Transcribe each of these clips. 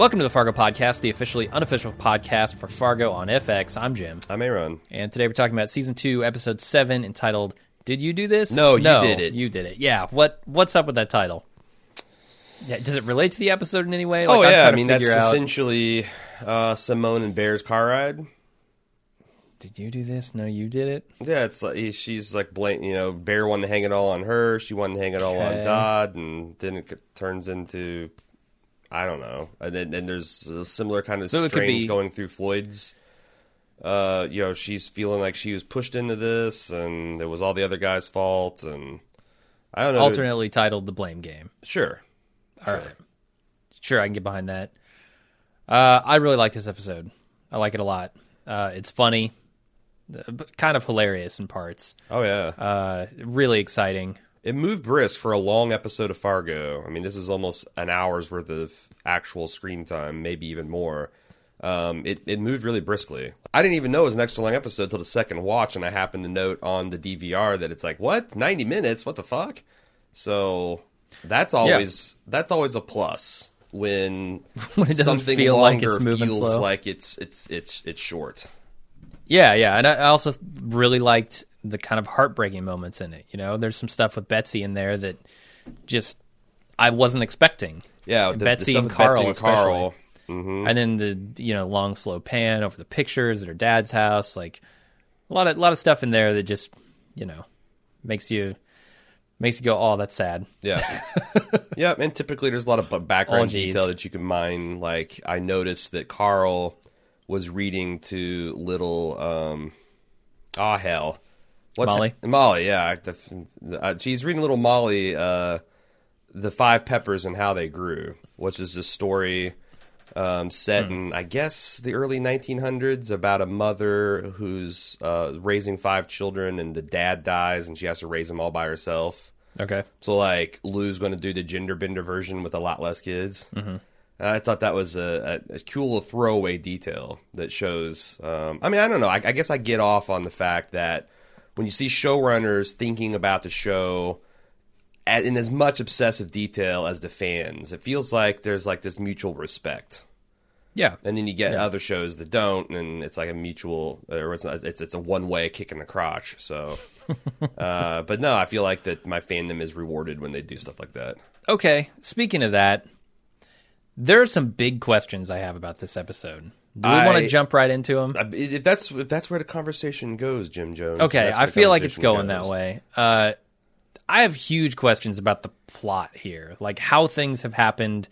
Welcome to the Fargo Podcast, the officially unofficial podcast for Fargo on FX. I'm Jim, I'm Aaron. and today we're talking about season two, episode seven, entitled "Did You Do This?" No, no you did it. You did it. Yeah. What What's up with that title? Yeah, does it relate to the episode in any way? Like, oh I'm yeah, I mean that's out- essentially uh, Simone and Bear's car ride. Did you do this? No, you did it. Yeah, it's like he- she's like blank. You know, Bear wanted to hang it all on her. She wanted to hang it all Okay. on Dodd, and then it turns into I don't know. And then, there's a similar kind of So strains be- going through Floyd's. Uh, you know, she's feeling like she was pushed into this, and it was all the other guy's fault, and I don't know. Alternately titled "The Blame Game." Sure. All right. Sure, I can get behind that. Uh, I really like this episode. I like it a lot. Uh, it's funny, uh, but kind of hilarious in parts. Oh yeah. Uh, really exciting. It moved brisk for a long episode of Fargo. I mean, this is almost an hour's worth of actual screen time, maybe even more. Um, it, it moved really briskly. I didn't even know it was an extra long episode till the second watch, and I happened to note on the DVR that it's like, what, ninety minutes? What the fuck? So that's always that's always a plus when, When it doesn't something feel like longer it's moving feels slow. like it's it's it's it's short. Yeah, yeah, and I also really liked the kind of heartbreaking moments in it. You know, there's some stuff with Betsy in there that just I wasn't expecting. Yeah, the, the Betsy stuff and Karl Betsy and Karl. And then the you know long slow pan over the pictures at her dad's house, like a lot of a lot of stuff in there that just you know makes you makes you go, oh, that's sad. Yeah. yeah, and typically there's a lot of background Oh, detail that you can mine. Like I noticed that Karl was reading to little um ah hell. What's Molly? it- Molly, yeah. Uh, she's reading little Molly uh the five peppers and how they grew, which is a story um, set Hmm. in, I guess, the early 1900s about a mother who's uh, raising five children and the dad dies and she has to raise them all by herself. Okay, So like Lou's going to do the gender bender version with a lot less kids. Mm-hmm. I thought that was a, a, a cool throwaway detail that shows. Um, I mean, I don't know. I, I guess I get off on the fact that when you see showrunners thinking about the show at, in as much obsessive detail as the fans, it feels like there's like this mutual respect. yeah, And then you get Yeah. other shows that don't, and it's like a mutual, or it's not, it's it's a one way kick in the crotch. So, uh, but no, I feel like that my fandom is rewarded when they do stuff like that. okay. Speaking of that, there are some big questions I have about this episode. Do we want to jump right into them? If that's if that's where the conversation goes, Jim Jones. Okay, I feel like it's going that way. Uh, I have huge questions about the plot here, like how things have happened,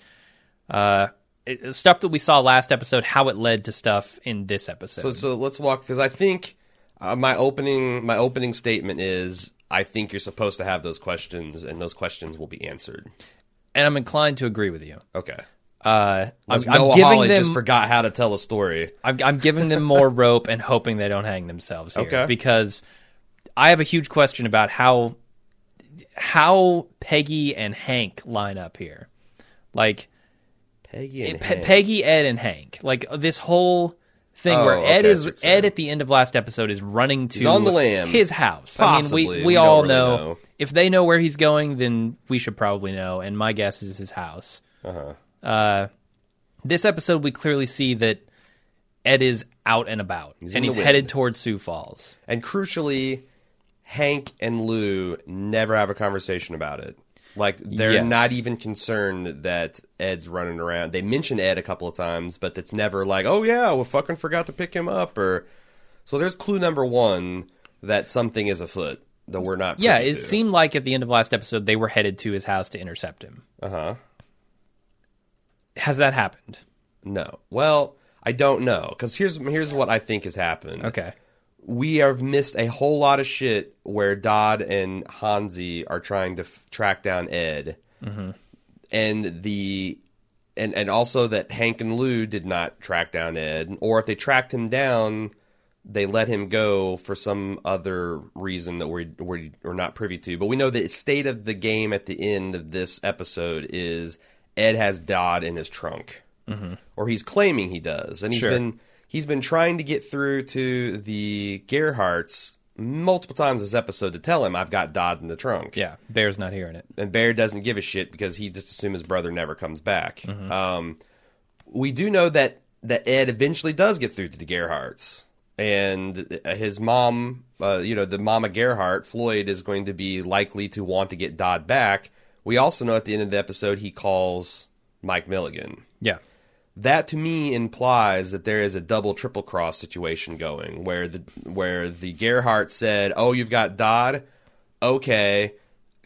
uh, it- stuff that we saw last episode, how it led to stuff in this episode. So so let's walk because I think uh, my opening my opening statement is I think you're supposed to have those questions and those questions will be answered. and I'm inclined to agree with you. Okay. Uh, I'm, Unless I'm giving Hawley them, just forgot how to tell a story. I'm, I'm giving them more rope and hoping they don't hang themselves here Okay. because I have a huge question about how how Peggy and Hank line up here, like. Peggy and Pe- Hank. Peggy, Ed, and Hank. Like this whole thing Oh, where Ed okay, is what. Ed at the end of last episode is running to He's on the lam. his house. I mean, Possibly. we We we don't all really know, know. if they know where he's going, then we should probably know. And my guess is his house. Uh-huh. Uh, this episode, we clearly see that Ed is out and about, in and he's wind. headed towards Sioux Falls. And crucially, Hank and Lou never have a conversation about it. Like they're Yes. not even concerned that Ed's running around. They mention Ed a couple of times, but it's never like, "Oh yeah, we fucking forgot to pick him up." Or so there's clue number one that something is afoot that we're not. Yeah, it to. seemed like at the end of last episode they were headed to his house to intercept him. Uh huh. Has that happened? No. Well, I don't know because here's here's what I think has happened. Okay. we have missed a whole lot of shit where Dodd and Hanzee are trying to f- track down Ed, mm-hmm. and the and and also that Hank and Lou did not track down Ed, or if they tracked him down, they let him go for some other reason that we we are not privy to. But we know the state of the game at the end of this episode is Ed has Dodd in his trunk, or he's claiming he does, and he's Sure. been he's been trying to get through to the Gerhardts multiple times this episode to tell him I've got Dodd in the trunk. Yeah, Bear's not hearing it. And Bear doesn't give a shit because he just assumes his brother never comes back. Mm-hmm. Um, we do know that that Ed eventually does get through to the Gerhardts, and his mom, uh, you know, the mama Gerhardt, Floyd, is going to be likely to want to get Dodd back. We also know at the end of the episode he calls Mike Milligan. Yeah. That to me implies that there is a double triple cross situation going where the where the Gerhardt said, "Oh, you've got Dodd, okay."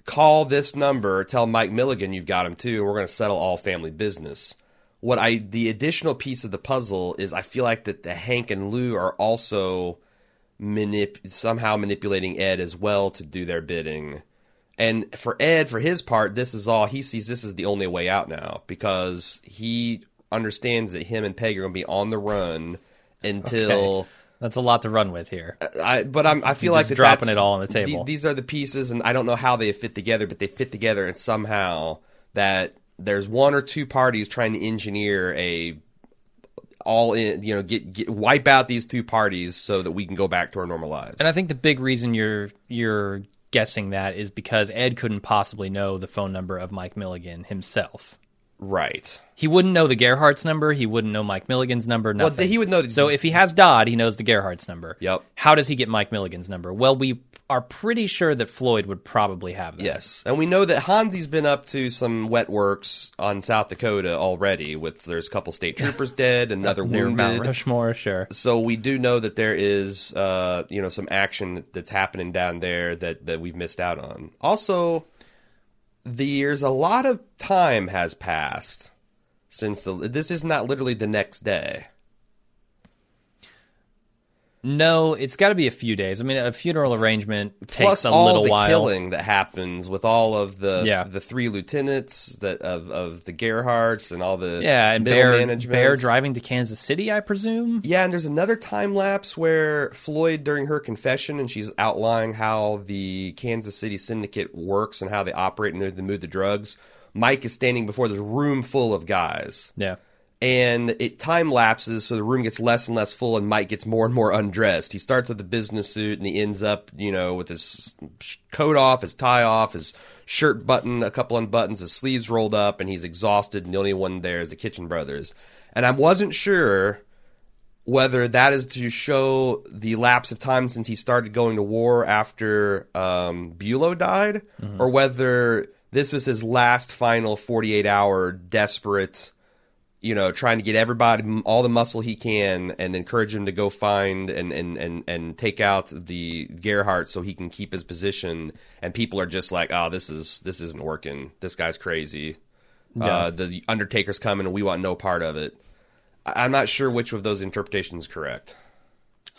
Call this number. Tell Mike Milligan you've got him too. And we're going to settle all family business what I the additional piece of the puzzle is I feel like that the Hank and Lou are also manip- somehow manipulating Ed as well to do their bidding. And for Ed, for his part, this is all he sees. This is the only way out now because he understands that him and Peg are going to be on the run until. Okay. That's a lot to run with here. I, but I'm, I feel You're like that dropping it all on the table. the- these are the pieces, and I don't know how they fit together, but they fit together, and somehow that there's one or two parties trying to engineer a all in, you know, get, get wipe out these two parties so that we can go back to our normal lives. And I think the big reason you're you're guessing that is because Ed couldn't possibly know the phone number of Mike Milligan himself. Right. He wouldn't know the Gerhardt's number. He wouldn't know Mike Milligan's number. Nothing. Well, he would know. So if he has Dodd, he knows the Gerhardt's number. Yep. How does he get Mike Milligan's number? Well, we are pretty sure that Floyd would probably have that. Yes, and we know that Hanzee's been up to some wet works on South Dakota already. With there's a couple state troopers dead, another Near Mount wounded. Rushmore, sure. So we do know that there is, uh, you know, some action that's happening down there that that we've missed out on. Also, there's a lot of time has passed since the. This is not literally the next day. No, it's got to be a few days. I mean, a funeral arrangement takes Plus a all little the while. killing that happens with all of the Yeah. the three lieutenants that of of the Gerhardts and all the Yeah, and Bear, management. Bear driving to Kansas City, I presume. Yeah, and there's another time lapse where Floyd, during her confession, and she's outlining how the Kansas City syndicate works and how they operate and move the drugs. Mike is standing before this room full of guys, Yeah. And it time lapses, so the room gets less and less full, and Mike gets more and more undressed. He starts with the business suit, and he ends up, you know, with his coat off, his tie off, his shirt button, a couple unbuttons, his sleeves rolled up, and he's exhausted. And the only one there is the Kitchen Brothers. And I wasn't sure whether that is to show the lapse of time since he started going to war after um, Bulo died, or whether this was his last final 48 hour desperate, you know, trying to get everybody all the muscle he can and encourage him to go find and, and, and, and take out the Gerhardt so he can keep his position. And people are just like, oh, this is this isn't working. This guy's crazy. Uh, the Undertaker's coming and we want no part of it. I- I'm not sure which of those interpretations is correct.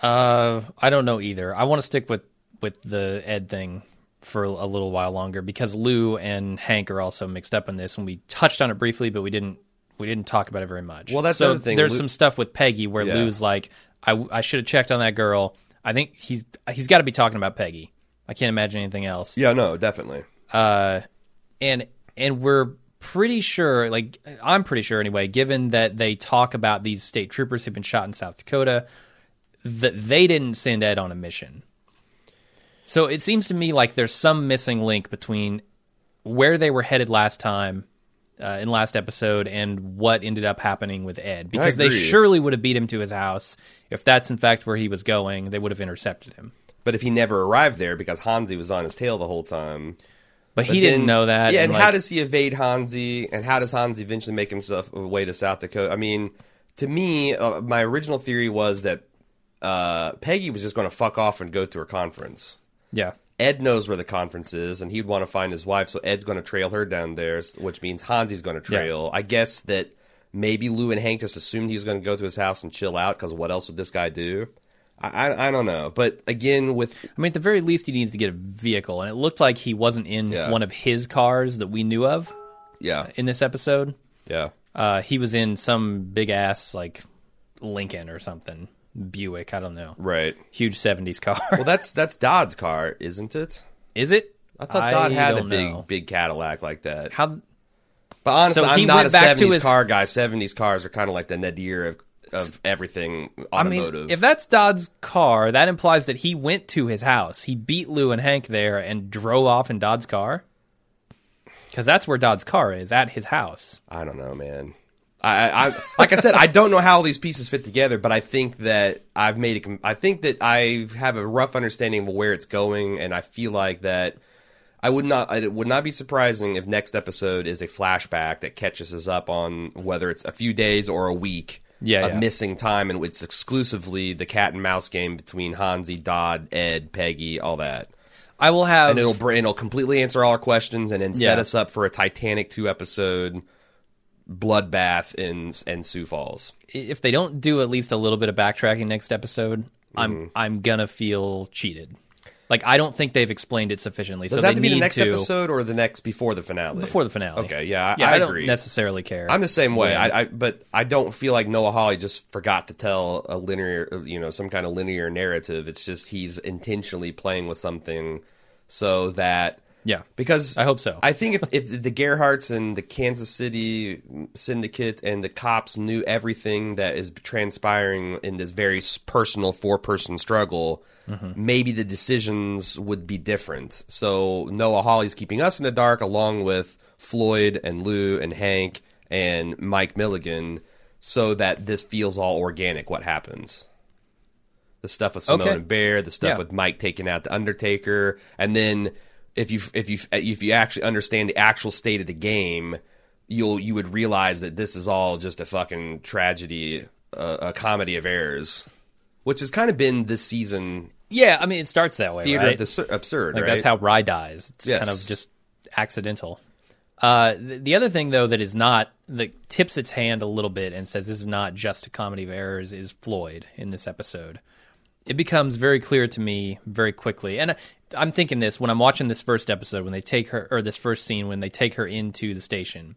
Uh, I don't know either. I want to stick with with the Ed thing for a little while longer because Lou and Hank are also mixed up in this, and we touched on it briefly, but we didn't we didn't talk about it very much. Well, that's so the other thing. There's Lou- some stuff with Peggy where Yeah. Lou's like, I, I should have checked on that girl. I think he's he's got to be talking about Peggy. I can't imagine anything else. Yeah, no, definitely. uh, and and we're pretty sure, like I'm pretty sure anyway, given that they talk about these state troopers who've been shot in South Dakota, that they didn't send Ed on a mission. So it seems to me like there's some missing link between where they were headed last time. Uh, in last episode, and what ended up happening with Ed, because they surely would have beat him to his house if that's in fact where he was going. They would have intercepted him, But if he never arrived there because Hanzee was on his tail the whole time, but, But he didn't know that. Yeah, and, like, how does he evade Hanzee? And how does Hanzee eventually make himself away to South Dakota? I mean, to me, uh, my original theory was that uh, Peggy was just going to fuck off and go to her conference. yeah, Ed knows where the conference is, and he'd want to find his wife, so Ed's going to trail her down there, which means Hanzee's going to trail. I guess that maybe Lou and Hank just assumed he was going to go to his house and chill out because what else would this guy do? I, I, I don't know, but again, with I mean, at the very least, he needs to get a vehicle, and it looked like he wasn't in Yeah. one of his cars that we knew of yeah, in this episode. yeah, Uh, he was in some big ass like Lincoln or something, Buick. I don't know, right. huge '70s car. Well, that's that's Dodd's car, isn't it? Is it? I thought Dodd had a don't big know. big Cadillac like that. How? But honestly, So he I'm not went a back to 70s his- car guy. 70s cars are kind of like the nadir of, of everything I mean, automotive. if that's Dodd's car, that implies that he went to his house. He beat Lou and Hank there and drove off in Dodd's car. Because that's where Dodd's car is, at his house. I don't know, man. I, I like I said, I don't know how all these pieces fit together, but I think that I've made a. I think that I have a rough understanding of where it's going, and I feel like that I would not. It would not be surprising if next episode is a flashback that catches us up on whether it's a few days or a week Yeah, of yeah. missing time, and it's exclusively the cat and mouse game between Hanzee, Dodd, Ed, Peggy, all that. I will have And it'll it'll completely answer all our questions, and then set Yeah. us up for a Titanic two episode bloodbath in in Sioux Falls. if they don't do at least a little bit of backtracking next episode, Mm-hmm. I'm I'm gonna feel cheated. Like I don't think they've explained it sufficiently. Does so that have they to be the next to episode or the next before the finale? before the finale. Okay, yeah, I, yeah, I, I, don't agree. necessarily care. I'm the same way. I, I but I don't feel like Noah Hawley just forgot to tell a linear, you know, some kind of linear narrative. It's just he's intentionally playing with something so that yeah, because I hope so. I think if, if the Gerhardts and the Kansas City syndicate and the cops knew everything that is transpiring in this very personal four person struggle, Mm-hmm. maybe the decisions would be different. So Noah Hawley's keeping us in the dark along with Floyd and Lou and Hank and Mike Milligan so that this feels all organic what happens. The stuff with Simone Okay. and Bear, the stuff Yeah. with Mike taking out the Undertaker, and then if you if you if you actually understand the actual state of the game, you'll you would realize that this is all just a fucking tragedy, uh, a comedy of errors, which has kind of been this season yeah, I mean it starts that way, theater right? the absurd. Like right? that's how Rye dies. It's Yes. kind of just accidental. Uh, the, the other thing though that is not that tips its hand a little bit and says this is not just a comedy of errors is Floyd in this episode. It becomes very clear to me very quickly, and uh, I'm thinking this when I'm watching this first episode when they take her or this first scene when they take her into the station,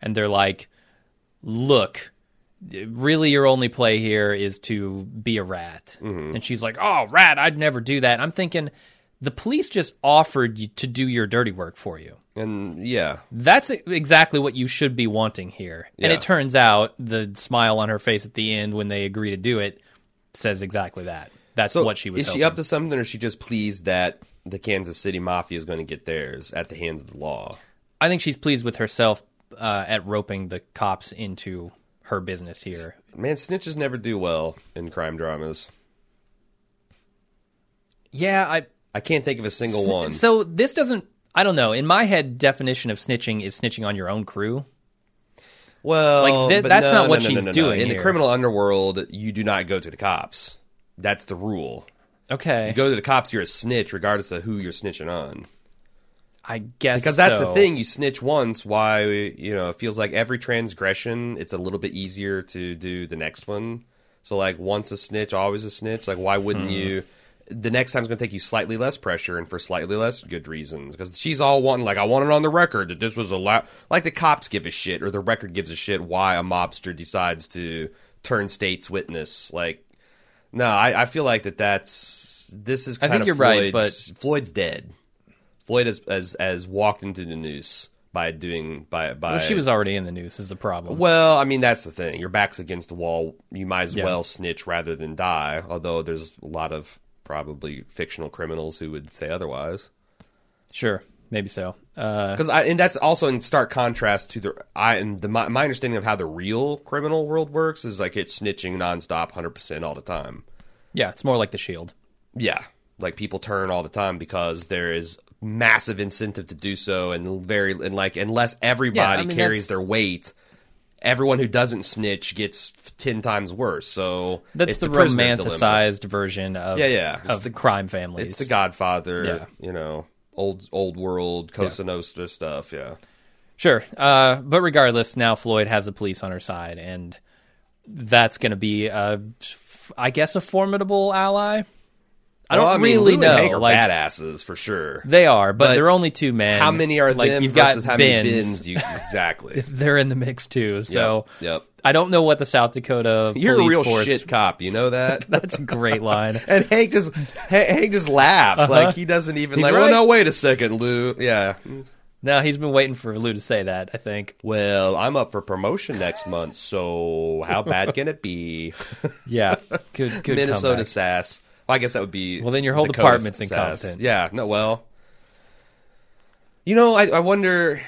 and they're like, "Look, really your only play here is to be a rat. Mm-hmm. And she's like, oh, rat, I'd never do that. I'm thinking the police just offered you to do your dirty work for you. and yeah, That's exactly what you should be wanting here. And it turns out the smile on her face at the end when they agree to do it says exactly that. That's so what she was is she up to something, or is she just pleased that the Kansas City Mafia is going to get theirs at the hands of the law? I think she's pleased with herself uh, at roping the cops into her business here. Man, snitches never do well in crime dramas. Yeah, I I can't think of a single Sn- one. So this doesn't. I don't know. In my head, definition of snitching is snitching on your own crew. Well, Like, th- that's no, not what no, no, she's doing In here. the criminal underworld, you do not go to the cops. That's the rule. Okay, You go to the cops, you're a snitch, regardless of who you're snitching on. I guess Because that's so. the thing. You snitch once. Why? You know, it feels like every transgression, it's a little bit easier to do the next one. So, like, once a snitch, always a snitch. Like, why Hmm. wouldn't you? The next time's going to take you slightly less pressure and for slightly less good reasons. Because she's all wanting, like, I want it on the record that this was a lot. Like, the cops give a shit, or the record gives a shit why a mobster decides to turn state's witness. Like, no, I, I feel like that that's. This is I think of you're right, but Floyd's dead. Floyd has, has has walked into the noose by doing by by. Well, she was already in the noose. Is the problem? Well, I mean that's the thing. Your back's against the wall. You might as Yeah. well snitch rather than die. Although there's a lot of probably fictional criminals who would say otherwise. Sure, maybe so. Uh, Because I and that's also in stark contrast to the I and the my, my understanding of how the real criminal world works is like it's snitching nonstop, hundred percent all the time. yeah, it's more like the Shield. Yeah, like people turn all the time because there is massive incentive to do so, and very and like unless everybody mean, carries that's- their weight, everyone who doesn't snitch gets ten times worse. So That's it's the, prisoner's dilemma. romanticized version of Yeah, yeah. It's of the- crime families. It's the Godfather, Yeah. you know, old old world Cosa Nostra stuff. Yeah, Sure. Uh, but regardless, now Floyd has the police on her side, and that's going to be, a, I guess, a formidable ally. I don't Well, mean, really Lou and Hank know. are Like badasses for sure. they are, but, But they're only two men. How many are like them you've versus got how Bens. many Bens? You, exactly. They're in the mix too. So yep. I don't know what the South Dakota You're a real force. shit cop. You know that. That's a great line. And Hank just Hank just laughs like he doesn't even Uh-huh. He's like. right. Well, no, wait a second, Lou. Yeah. No, he's been waiting for Lou to say that. I think. Well, I'm up for promotion next month, so how bad can it be? Yeah, good, good. Minnesota comeback. sass. Well, I guess that would be. Well, then your whole Dakota department's incompetent. Yeah. No. Well. You know, I, I wonder.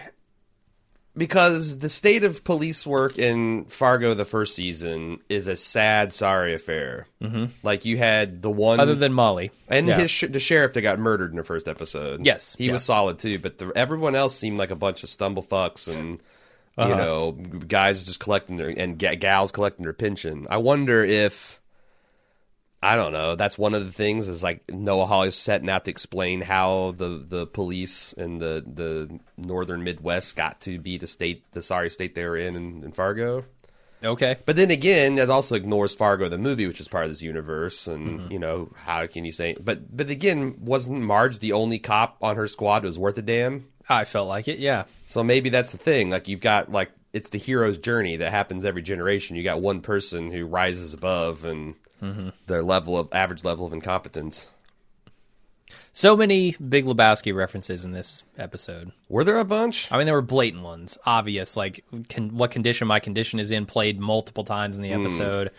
because the state of police work in Fargo the first season is a sad, sorry affair. Mm-hmm. Like you had the one Other than Molly. and Yeah. his sh- the sheriff that got murdered in the first episode. Yes, he yeah. was solid too. But the, everyone else seemed like a bunch of stumblefucks and Uh-huh. you know guys just collecting their and ga- gals collecting their pension. I wonder if I don't know. That's one of the things is like Noah Hawley's setting out to explain how the, the police in the, the northern Midwest got to be the state, the sorry state they were in, in in Fargo. Okay. But then again, that also ignores Fargo the movie, which is part of this universe, and Mm-hmm. you know how can you say? But but again, wasn't Marge the only cop on her squad who was worth a damn? I felt like it, yeah. So maybe that's the thing. Like you've got like it's the hero's journey that happens every generation. You got one person who rises above and Mm-hmm. their level of average level of incompetence. So many Big Lebowski references in this episode. Were there a bunch? I mean, there were blatant ones, obvious, like con- what condition my condition is in, played multiple times in the episode.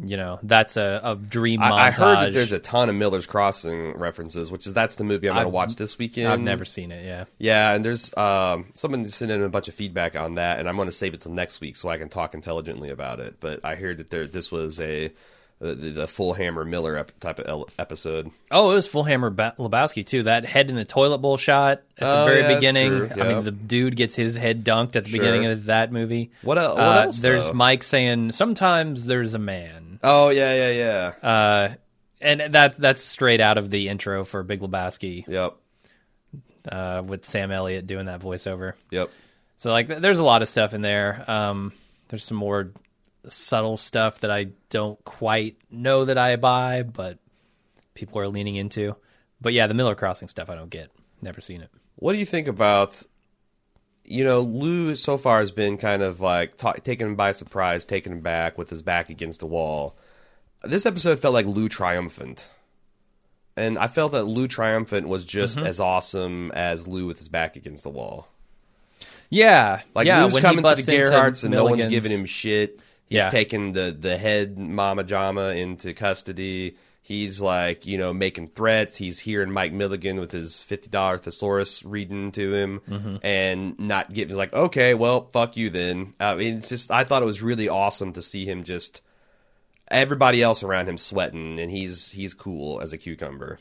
You know, that's a, a dream montage. Hmm. I, I heard that there's a ton of Miller's Crossing references, which is that's the movie I'm going to watch this weekend. I've never seen it. Yeah. Yeah, and there's um, someone sent in a bunch of feedback on that, and I'm going to save it till next week so I can talk intelligently about it. But I heard that there this was a the, the full Hammer Miller ep- type of el- episode. Oh, it was Full Hammer ba- Lebowski too. That head in the toilet bowl shot at the Oh, very yeah, beginning. I mean, the dude gets his head dunked at the Sure. beginning of that movie. What el- what Uh, else, There's though? Mike saying, "Sometimes there's a man," Oh yeah, yeah, yeah. uh, and that that's straight out of the intro for Big Lebowski yep, uh, with Sam Elliott doing that voiceover. yep. So like, th- there's a lot of stuff in there. Um, there's some more subtle stuff that I don't quite know that I buy, but people are leaning into. But yeah, the Miller Crossing stuff I don't get. Never seen it. What do you think about? You know, Lou so far has been kind of like ta taken him by surprise, taken him back with his back against the wall. This episode felt like Lou triumphant. And I felt that Lou triumphant was just Mm-hmm. as awesome as Lou with his back against the wall. Yeah, Like yeah, Lou's coming to the into Gerhardts and no one's giving him shit. He's Yeah. taking the the head Mama Jama into custody. He's like, you know, making threats. He's hearing Mike Milligan with his fifty dollar thesaurus reading to him, Mm-hmm. and not giving like, okay, well, fuck you then. I mean, it's just I thought it was really awesome to see him just everybody else around him sweating, and he's he's cool as a cucumber.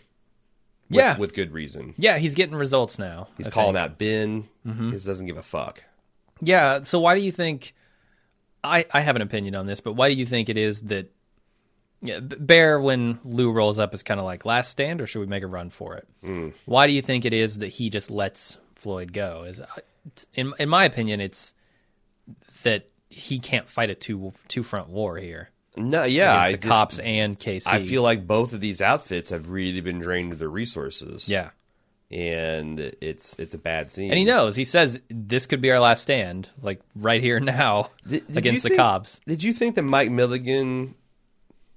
With, Yeah. with good reason. Yeah, he's getting results now. He's I calling think. out Ben. Mm-hmm. He doesn't give a fuck. Yeah, so why do you think? I I have an opinion on this, but why do you think it is that? Yeah, Bear when Lou rolls up is kind of like last stand, or should we make a run for it? Hmm. Why do you think it is that he just lets Floyd go? Is in in my opinion, it's that he can't fight a two two front war here No, yeah, I the just- cops and KC. I feel like both of these outfits have really been drained of their resources. yeah, and it's it's a bad scene. and he knows. He says this could be our last stand, like right here now Did- did against the think- cops. Did you think that Mike Milligan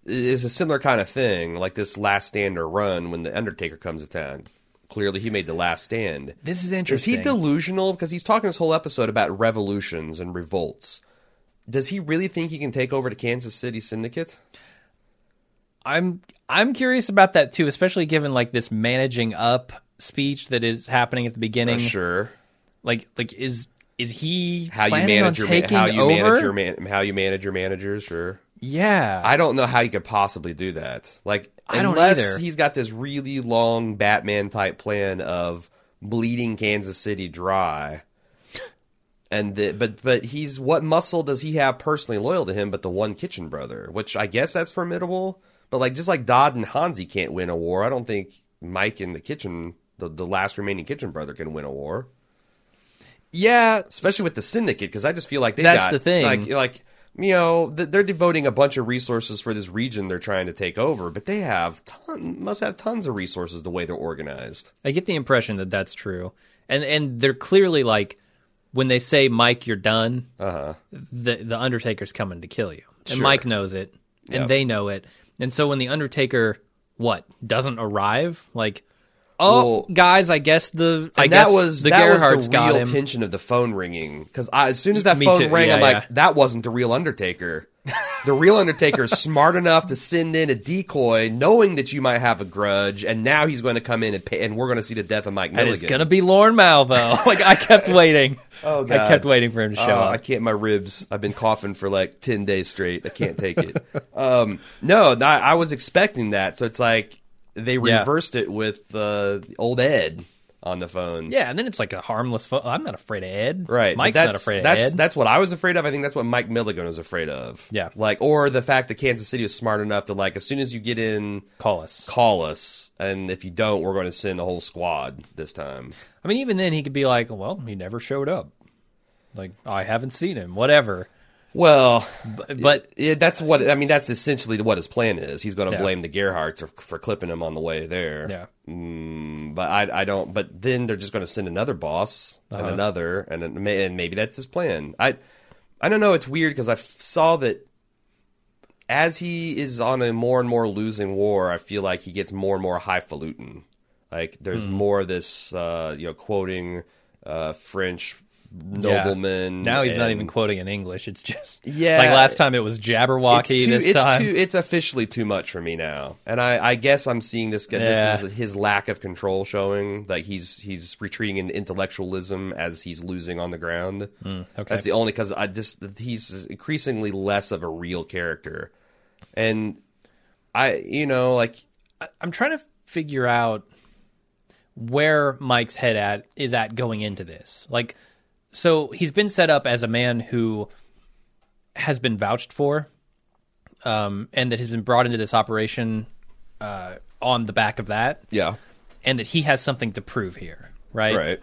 is a similar kind of thing, like this last stand or run when the Undertaker comes to town? Clearly, he made the last stand. This is interesting. Is he delusional? Because he's talking this whole episode about revolutions and revolts. Does he really think he can take over the Kansas City Syndicate? I'm I'm curious about that too, especially given like this managing up speech that is happening at the beginning. Sure. Like like is is he How you manage on your taking how you over? manage your man, how you manage your managers? Sure. yeah, I don't know how you could possibly do that. Like, I don't unless either. he's got this really long Batman type plan of bleeding Kansas City dry. And the, but but he's what muscle does he have personally loyal to him? But the one Kitchen brother, which I guess that's formidable. But like just like Dodd and Hanzee can't win a war, I don't think Mike and the Kitchen, the, the last remaining Kitchen brother, can win a war. yeah. Especially with the Syndicate, because I just feel like they That's got the thing. like like you know th- they're devoting a bunch of resources for this region they're trying to take over, but they have ton must have tons of resources the way they're organized. I get the impression that that's true, and and they're clearly like when they say Mike, you're done. Uh huh. The the Undertaker's coming to kill you, and Sure. Mike knows it, and Yep. they know it, and so when the Undertaker what doesn't arrive, like. Oh, Well- guys! I guess the I guess that was the that was the real tension of the phone ringing because as soon as that Me phone too. rang, Yeah, I'm like, that wasn't the real Undertaker. The real Undertaker is smart enough to send in a decoy, knowing that you might have a grudge, and now he's going to come in and pay, and we're going to see the death of Mike And it's gonna be Lorne Malvo. like I kept waiting. Oh, God. I kept waiting for him to show Oh, I can't. My ribs. I've been coughing for like ten days straight. I can't take it. um, no, no, I was expecting that. So it's like they Yeah. reversed it with uh, old Ed on the phone. Yeah, and then it's like a harmless. Fo- I'm not afraid of Ed. Right. Mike's that's, not afraid of that's, Ed. That's what I was afraid of. I think that's what Mike Milligan was afraid of. Yeah. Like, or the fact that Kansas City was smart enough to like, as soon as you get in, Call us. call us, and if you don't, we're going to send a whole squad this time. I mean, even then, he could be like, "Well, he never showed up. Like, I haven't seen him. Whatever." Well, But, but yeah, that's what I mean. That's essentially what his plan is. He's going to Yeah. blame the Gerhardts for, for clipping him on the way there. yeah, Mm, but I, I don't. But then they're just going to send another boss and Uh-huh. another, and and maybe that's his plan. I I don't know. It's weird because I f- saw that as he is on a more and more losing war, I feel like he gets more and more highfalutin. Like there's Hmm. more of this, uh, you know, quoting uh, French Yeah. noblemen. now he's not even quoting in English. It's just Yeah. Like last time, it was Jabberwocky. it's too, this it's time, too, it's officially too much for me now, and I, I guess I'm seeing this. Yeah. This is his lack of control showing. Like he's he's retreating into intellectualism as he's losing on the ground. Hmm, okay. That's the only because I just he's increasingly less of a real character, and I you know like I'm trying to figure out where Mike's head at is at going into this. Like, so he's been set up as a man who has been vouched for, um, and that has been brought into this operation uh, on the back of that, yeah. And that he has something to prove here, right? right.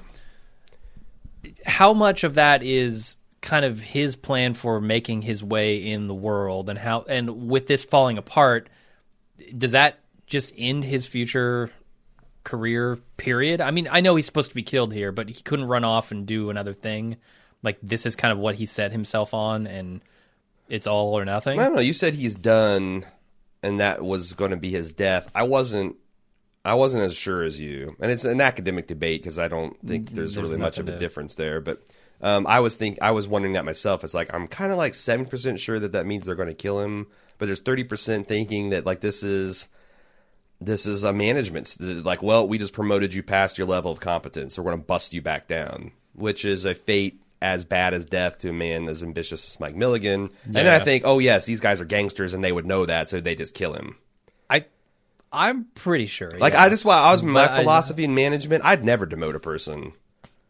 How much of that is kind of his plan for making his way in the world, and how, and with this falling apart, does that just end his future career period? I mean, I know he's supposed to be killed here, but he couldn't run off and do another thing. Like this is kind of what he set himself on, and it's all or nothing. I don't know. You said he's done, and that was going to be his death. I wasn't. I wasn't as sure as you, and it's an academic debate because I don't think there's, There's really much of a to- difference there. But um, I was think I was wondering that myself. It's like I'm kind of like seven percent sure that that means they're going to kill him, but there's thirty percent thinking that like this is this is a management like well we just promoted you past your level of competence, so we're going to bust you back down, which is a fate as bad as death to a man as ambitious as Mike Milligan. And I think, oh yes, these guys are gangsters and they would know that, so they just kill him. I, I'm pretty sure. Like yeah. I just why I was my But I- philosophy in management. I'd never demote a person.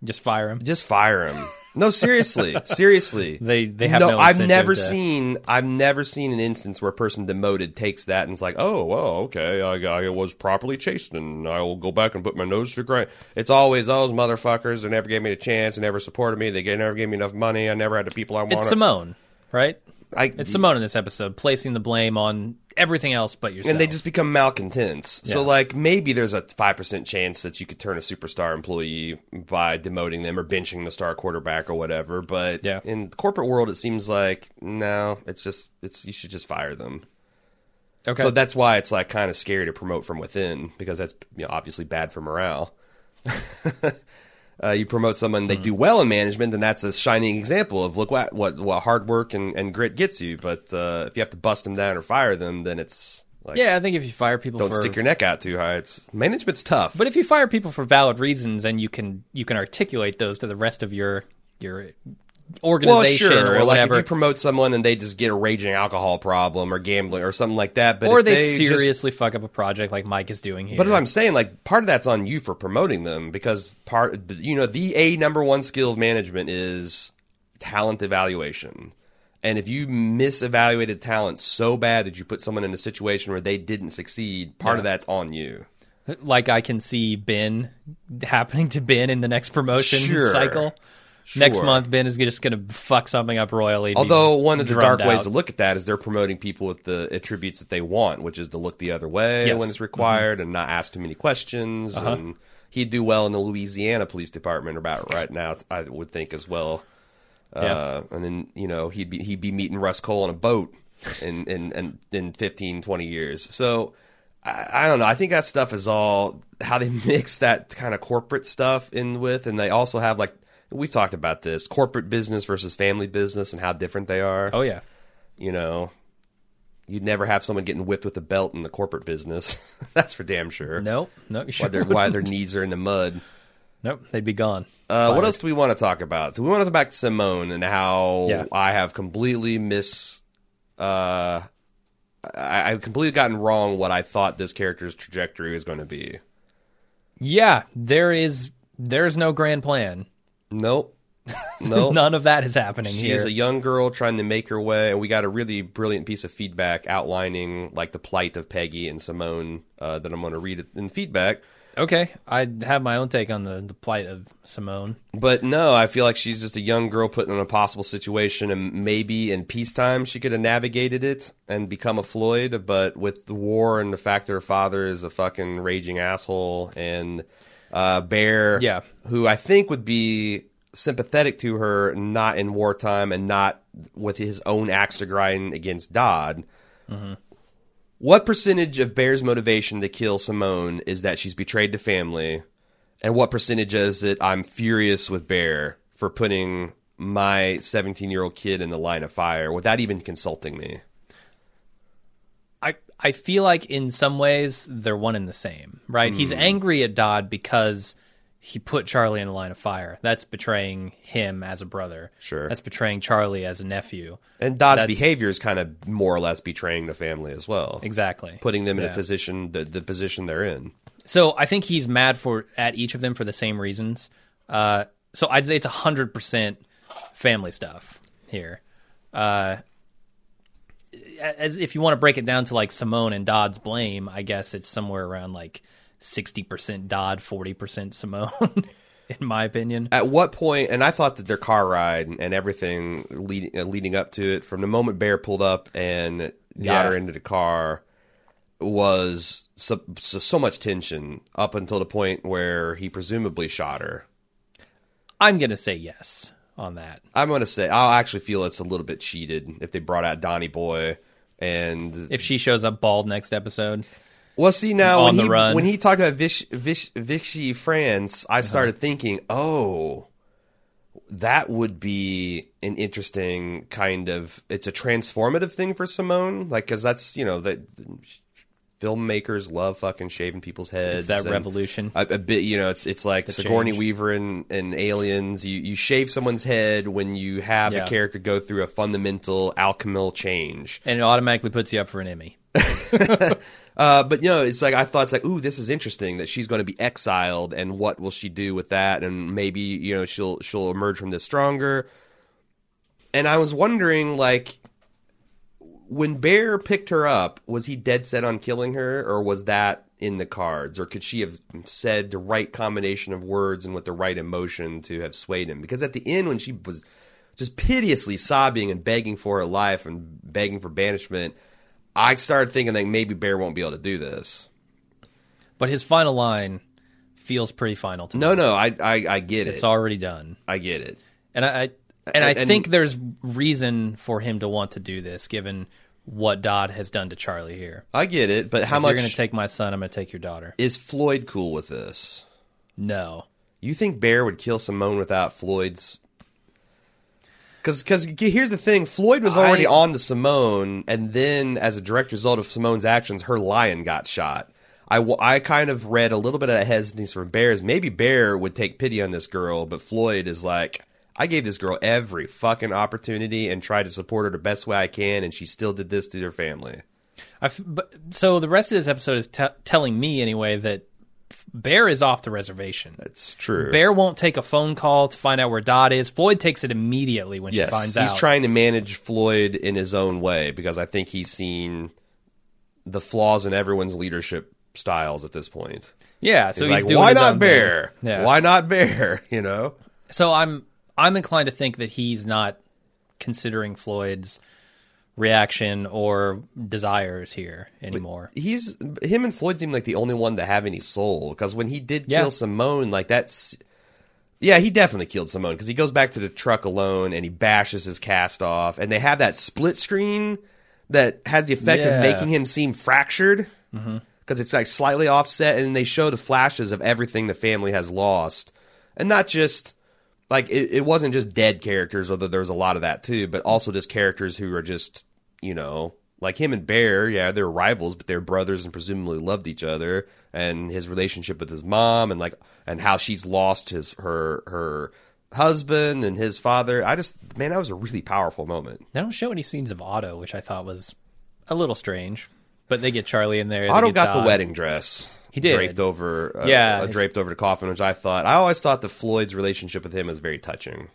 just fire him. Just fire him. No, seriously, seriously. They- they have no. no I've never to- seen. I've never seen an instance where a person demoted takes that and it's like, oh, well, okay, I, I was properly chastened. I will go back and put my nose to the grind. It's always those motherfuckers. They never gave me a chance. They never supported me. They never gave me enough money. I never had the people I wanted. It's Simone, right? I, It's Simone in this episode, placing the blame on everything else but yourself. and they just become malcontents. So, like, maybe there's a five percent chance that you could turn a superstar employee by demoting them or benching the star quarterback or whatever. But Yeah. in the corporate world, it seems like no, it's just it's you should just fire them. okay. So that's why it's like kind of scary to promote from within because that's you know, obviously bad for morale. uh, you promote someone Hmm. they do well in management, and that's a shining example of look what what, what hard work and, and grit gets you. But uh, if you have to bust them down or fire them, then it's like yeah, I think if you fire people don't for stick your neck out too high. It's management's tough. But if you fire people for valid reasons and you can you can articulate those to the rest of your your well, organization sure. or like whatever, if you promote someone and they just get a raging alcohol problem or gambling or something like that, but or if they, just- seriously fuck up a project like Mike is doing here. But as I'm saying, like part of that's on you for promoting them because part, you know, the a number one skill of management is talent evaluation. And if you misevaluated talent so bad that you put someone in a situation where they didn't succeed, part of that's on you. like I can see Ben happening to Ben in the next promotion Sure. cycle. Next month, Ben is just going to fuck something up royally. Although one of the dark ways to look at that is they're promoting people with the attributes that they want, which is to look the other way Yes. Mm-hmm. Uh-huh. when it's required and not ask too many questions. And he'd do well in the Louisiana Police Department about right now, I would think as well. Uh, and then you know he'd be he'd be meeting Rust Cohle on a boat in in in, in 15, 20 years. So I, I don't know. I think that stuff is all how they mix that kind of corporate stuff in with, and they also have like we've talked about this corporate business versus family business and how different they are. Oh yeah, you know, you'd never have someone getting whipped with a belt in the corporate business. That's for damn sure. Nope. No, you Why, sure their, why their knees are in the mud. Nope, they'd be gone. Uh, what else do we want to talk about? Do we want to talk back to Simone and how Yeah. I have completely miss, uh, I, I've completely gotten wrong what I thought this character's trajectory was going to be. Yeah, there is there's no grand plan. Nope. Nope. None of that is happening She here. is a young girl trying to make her way, and we got a really brilliant piece of feedback outlining like the plight of Peggy and Simone uh, that I'm going to read in feedback. okay, I have my own take on the the plight of Simone. But no, I feel like she's just a young girl put in an impossible situation, and maybe in peacetime she could have navigated it and become a Floyd. But with the war and the fact that her father is a fucking raging asshole, and uh, Bear, Yeah. who I think would be sympathetic to her, not in wartime and not with his own axe to grind against Dodd. What percentage of Bear's motivation to kill Simone is that she's betrayed the family? And what percentage is it I'm furious with Bear for putting my 17 year old kid in the line of fire without even consulting me? I feel like in some ways they're one and the same, right? He's Hmm. angry at Dodd because he put Charlie in the line of fire. That's betraying him as a brother. Sure. That's betraying Charlie as a nephew. And Dodd's That's- behavior is kind of more or less betraying the family as well, Exactly. putting them in Yeah. a position the, the position they're in. So I think he's mad for at each of them for the same reasons. Uh, so I'd say it's hundred percent family stuff here. Uh, as if you want to break it down to like Simone and Dodd's blame, I guess it's somewhere around like sixty percent Dodd, forty percent Simone, in my opinion. At what point? And I thought that their car ride and everything leading uh, leading up to it, from the moment Bear pulled up and got Yeah. her into the car, was so, so, so much tension up until the point where he presumably shot her. I'm gonna say yes on that. I'm going to say I'll actually feel it's a little bit cheated if they brought out Donnie Boy and If she shows up bald next episode, well, see now when he when he talked about Vish, Vish, Vichy France, I uh-huh. started thinking, oh, that would be an interesting kind of it's a transformative thing for Simone, like because that's you know that filmmakers love fucking shaving people's heads. it's that and- revolution. a, a bit you know it's it's like Sigourney change. Weaver and, and Aliens you you shave someone's head when you have Yeah. a character go through a fundamental alchemical change and it automatically puts you up for an Emmy. uh, but you know it's like I thought it's like ooh this is interesting that she's going to be exiled and what will she do with that and maybe you know she'll she'll emerge from this stronger and I was wondering like when Bear picked her up was he dead set on killing her or was that in the cards or could she have said the right combination of words and with the right emotion to have swayed him because at the end when she was just piteously sobbing and begging for her life and begging for banishment I started thinking that maybe Bear won't be able to do this. But his final line feels pretty final to me. No, no, I, I, I get It's it. It's already done. I get it. And I, I and I And- think there's reason for him to want to do this, given what Dodd has done to Charlie here. I get it. But how if much you're going to take my son, I'm going to take your daughter. is Floyd cool with this? No, You think Bear would kill Simone without Floyd's? Because because here's the thing, Floyd was already I- on to Simone, and then as a direct result of Simone's actions, her lion got shot. I, I kind of read a little bit of hesitance from Bears. Maybe Bear would take pity on this girl, but Floyd is like, I gave this girl every fucking opportunity and tried to support her the best way I can, and she still did this to her family. I f- but, so the rest of this episode is te- telling me anyway that Bear is off the reservation. That's true. Bear won't take a phone call to find out where Dodd is. Floyd takes it immediately when yes, she finds he's out. He's trying to manage Floyd in his own way because I think he's seen the flaws in everyone's leadership styles at this point. yeah, so He's he's like, why not Bear? Yeah. Why not Bear? You know, So I'm I'm inclined to think that he's not considering Floyd's reaction or desires here anymore. he's him and Floyd seem like the only one to have any soul because when he did Yeah. kill Simone, like that's. Yeah, he definitely killed Simone because he goes back to the truck alone and he bashes his cast off, and they have that split screen that has the effect Yeah. of making him seem fractured mm-hmm. because it's like slightly offset, and they show the flashes of everything the family has lost, and not just like it, it wasn't just dead characters, although there was a lot of that too, but also just characters who are just you know, like him and Bear, yeah, they're rivals, but they're brothers and presumably loved each other. And his relationship with his mom, and like, and how she's lost his her her husband and his father. I just, man, that was a really powerful moment. They don't show any scenes of Otto, which I thought was a little strange. But they get Charlie in there. Otto got the wedding dress. He did. draped over, uh, Yeah. uh, draped over the coffin, which I thought. I always thought the Floyd's relationship with him was very touching.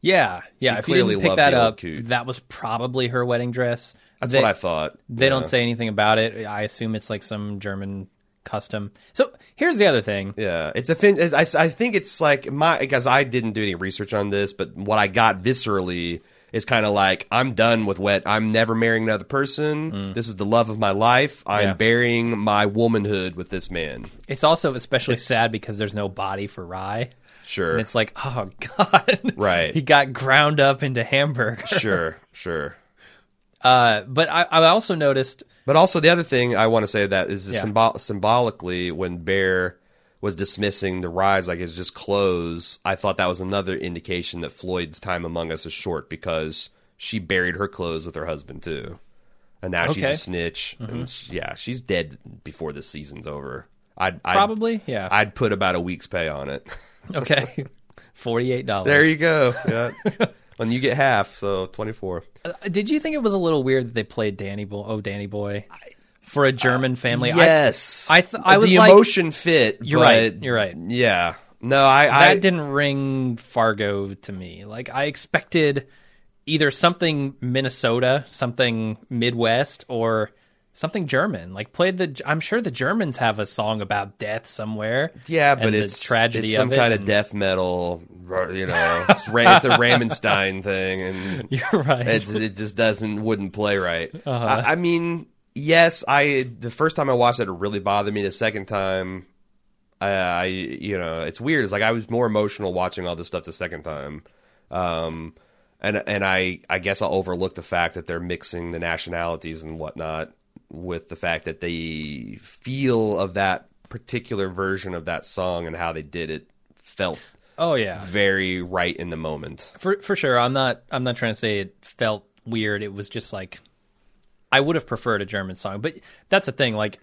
Yeah, yeah. She if you clearly didn't pick that up, coot. that was probably her wedding dress. That's They- what I thought. They Yeah. don't say anything about it. I assume it's like some German custom. So here's the other thing. Yeah, it's a fin. I, I think it's like my because I didn't do any research on this, but what I got viscerally is kind of like I'm done with wet. I'm never marrying another person. This is the love of my life. I'm Mm. Yeah. burying my womanhood with this man. It's also especially sad because there's no body for Rye. Sure, And it's like, oh god, Right. He got ground up into hamburger. sure, sure. Uh, but I, I also noticed, But also the other thing I want to say that is Yeah. symbol- symbolically when Bear was dismissing the rise like it's just clothes, I thought that was another indication that Floyd's time among us is short because she buried her clothes with her husband too. And now she's Okay. Mm-hmm. a snitch. And she- yeah, she's dead before this season's over. I'd, I'd probably, yeah. I'd put about a week's pay on it. okay, forty eight dollars. there you go. Yeah. when you get half, so 24. Uh, Did you think it was a little weird that they played Danny Boy? Oh, Danny Boy, for a German family. Yes, I th- I was the like- emotion fit. You're right, you're right. Yeah, no, I, that I didn't ring Fargo to me. Like I expected either something Minnesota, something Midwest, or something German. Like played the. I'm sure the Germans have a song about death somewhere. yeah, but it's tragedy It's some of it kind of death metal, you know. It's, Ra- it's a Rammstein thing, and You're right. it, it just doesn't wouldn't play right. Uh-huh. I, I mean, yes, I the first time I watched it, it really bothered me. The second time, I, I you know, it's weird. It's like I was more emotional watching all this stuff the second time. Um, and and I I guess I'll overlook the fact that they're mixing the nationalities and whatnot with the fact that the feel of that particular version of that song and how they did it felt oh yeah, very right in the moment. for for sure. I'm not. I'm not trying to say it felt weird. It was just like I would have preferred a German song, but that's the thing. Like,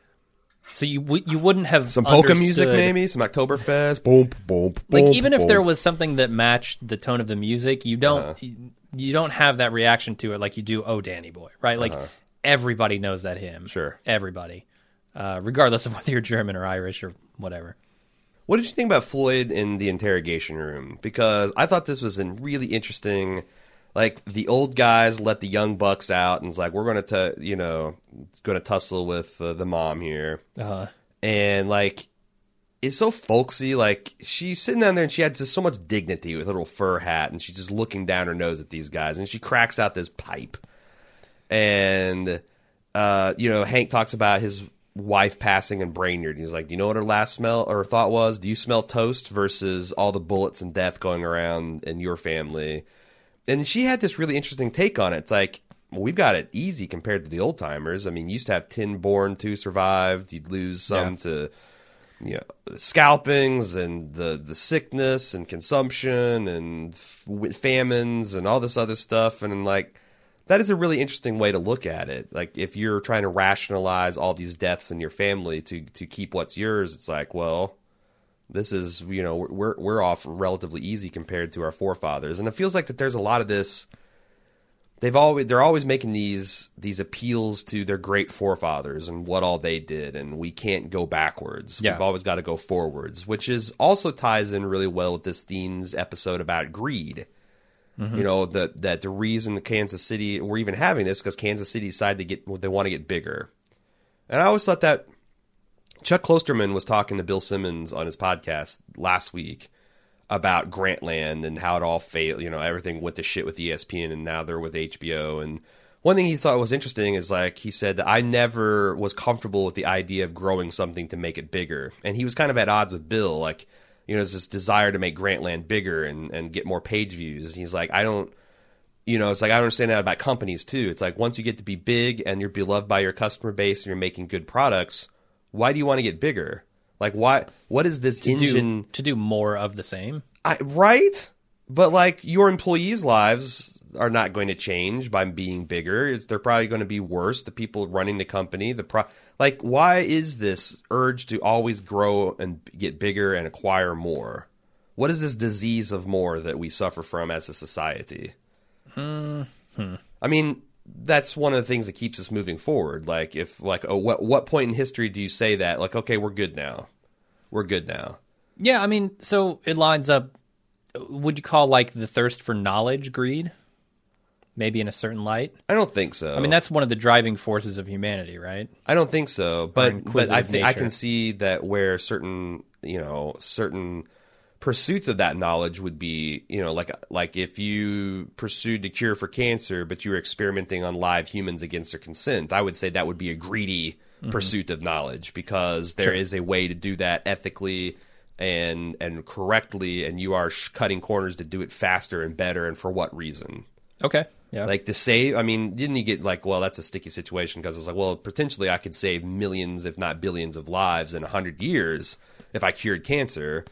so you w- you wouldn't have Some polka music, maybe some Oktoberfest. Boom, boom, like boom, even if there was something that matched the tone of the music you don't Uh-huh. you, you don't have that reaction to it like you do oh danny boy right like everybody knows that hymn Uh-huh. Sure. everybody uh, regardless of whether you're german or irish or whatever What did you think about Floyd in the interrogation room? Because I thought this was a really interesting. Like the old guys let the young bucks out, and it's like we're going to, you know, going to tussle with uh, the mom here, uh, and like it's so folksy. Like she's sitting down there, and she had just so much dignity with a little fur hat, and she's just looking down her nose at these guys, and she cracks out this pipe, and uh, you know, Hank talks about his wife passing in Brainerd. He's like, "Do you know what her last smell or thought was? Do you smell toast versus all the bullets and death going around in your family?" And she had this really interesting take on it. It's like, well, we've got it easy compared to the old timers. I mean, you used to have ten born, two survived. You'd lose some Yeah. to you know scalpings and the the sickness and consumption and f- famines and all this other stuff and like that is a really interesting way to look at it like if you're trying to rationalize all these deaths in your family to to keep what's yours it's like well this is you know we're we're off relatively easy compared to our forefathers. And it feels like that there's a lot of this they've always they're always making these these appeals to their great forefathers and what all they did. And we can't go backwards. Yeah. we've always got to go forwards which is also ties in really well with this themes episode about greed. Mm-hmm. You know that that the reason the Kansas City we're even having this because Kansas City decided to get they want to get bigger. And I always thought that Chuck Klosterman was talking to Bill Simmons on his podcast last week about Grantland and how it all failed. You know, everything went to shit with ESPN, and now they're with HBO. And one thing he thought was interesting is like he said that I never was comfortable with the idea of growing something to make it bigger, and he was kind of at odds with Bill. Like, you know, there's this desire to make Grantland bigger and and get more page views. And he's like, I don't. You know, it's like I don't understand that about companies too. It's like once you get to be big and you're beloved by your customer base and you're making good products, why do you want to get bigger? Like why what is this to engine do to do more of the same I, right? But like your employees' lives, are not going to change by being bigger. It's, they're probably going to be worse. The people running the company, the pro, like, why is this urge to always grow and get bigger and acquire more? What is this disease of more that we suffer from as a society? Hmm. I mean, that's one of the things that keeps us moving forward. Like, if like, oh, what what point in history do you say that? Like, okay, we're good now. We're good now. Yeah, I mean, so it lines up. Would you call like the thirst for knowledge greed? Maybe in a certain light. I don't think so. I mean, that's one of the driving forces of humanity, right? I don't think so, but but I think I can see that where certain you know certain pursuits of that knowledge would be you know like like if you pursued the cure for cancer, but you were experimenting on live humans against their consent, I would say that would be a greedy mm-hmm. pursuit of knowledge because there is a way to do that ethically and and correctly, and you are sh- cutting corners to do it faster and better, and for what reason? Okay. Yeah. Like to save, I mean, didn't you get like, well, that's a sticky situation because it's like, well, potentially I could save millions, if not billions, of lives in a hundred years if I cured cancer.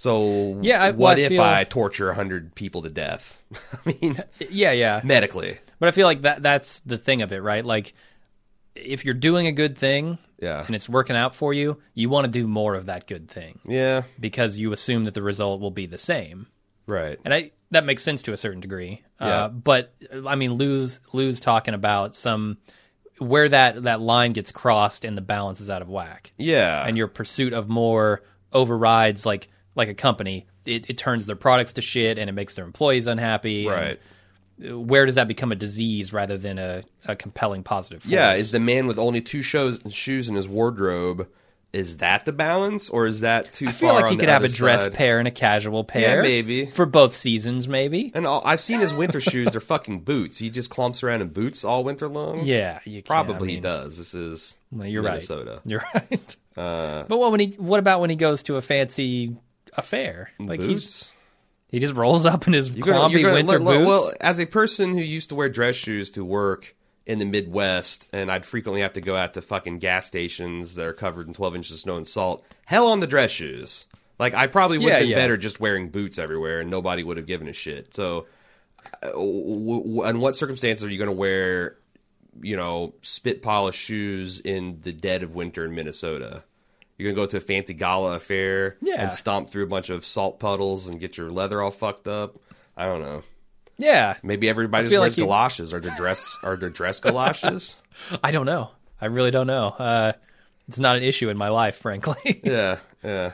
So Yeah, I- well, what I if feel- I torture a hundred people to death? I mean, yeah, yeah. medically, But I feel like that that's the thing of it, right? Like if you're doing a good thing Yeah. and it's working out for you, you want to do more of that good thing yeah, because you assume that the result will be the same. right, And I that makes sense to a certain degree. Yeah. Uh, but I mean Lou's Lou's talking about some where that that line gets crossed and the balance is out of whack. yeah, and your pursuit of more overrides like like a company it, it turns their products to shit and it makes their employees unhappy right. where does that become a disease rather than a, a compelling positive force? Yeah, is the man with only two shows, shoes in his wardrobe? Is that the balance, or is that too I feel far? like he could have a dress side? pair and a casual pair yeah, maybe. for both seasons maybe And all, I've seen his winter shoes; they're fucking boots. He just clumps around in boots all winter long. yeah Probably I he does. This is well, you're Minnesota. right you're right Uh, but what when he what about when he goes to a fancy affair like he's boots. he just rolls up in his You're gonna- clumpy gonna winter learn- boots Well, as a person who used to wear dress shoes to work in the Midwest, and I'd frequently have to go out to fucking gas stations that are covered in 12 inches of snow and salt. Hell on the dress shoes. Like I probably would Yeah, have been yeah. better just wearing boots everywhere, and nobody would have given a shit. So, uh, w- w- in what circumstances are you going to wear, you know, spit polished shoes in the dead of winter in Minnesota? You're gonna go to a fancy gala affair Yeah. and stomp through a bunch of salt puddles and get your leather all fucked up. I don't know. yeah Maybe everybody just wears like you- galoshes. Are there dress? Are there dress galoshes? I don't know. I really don't know. Uh, it's not an issue in my life, frankly. yeah, yeah,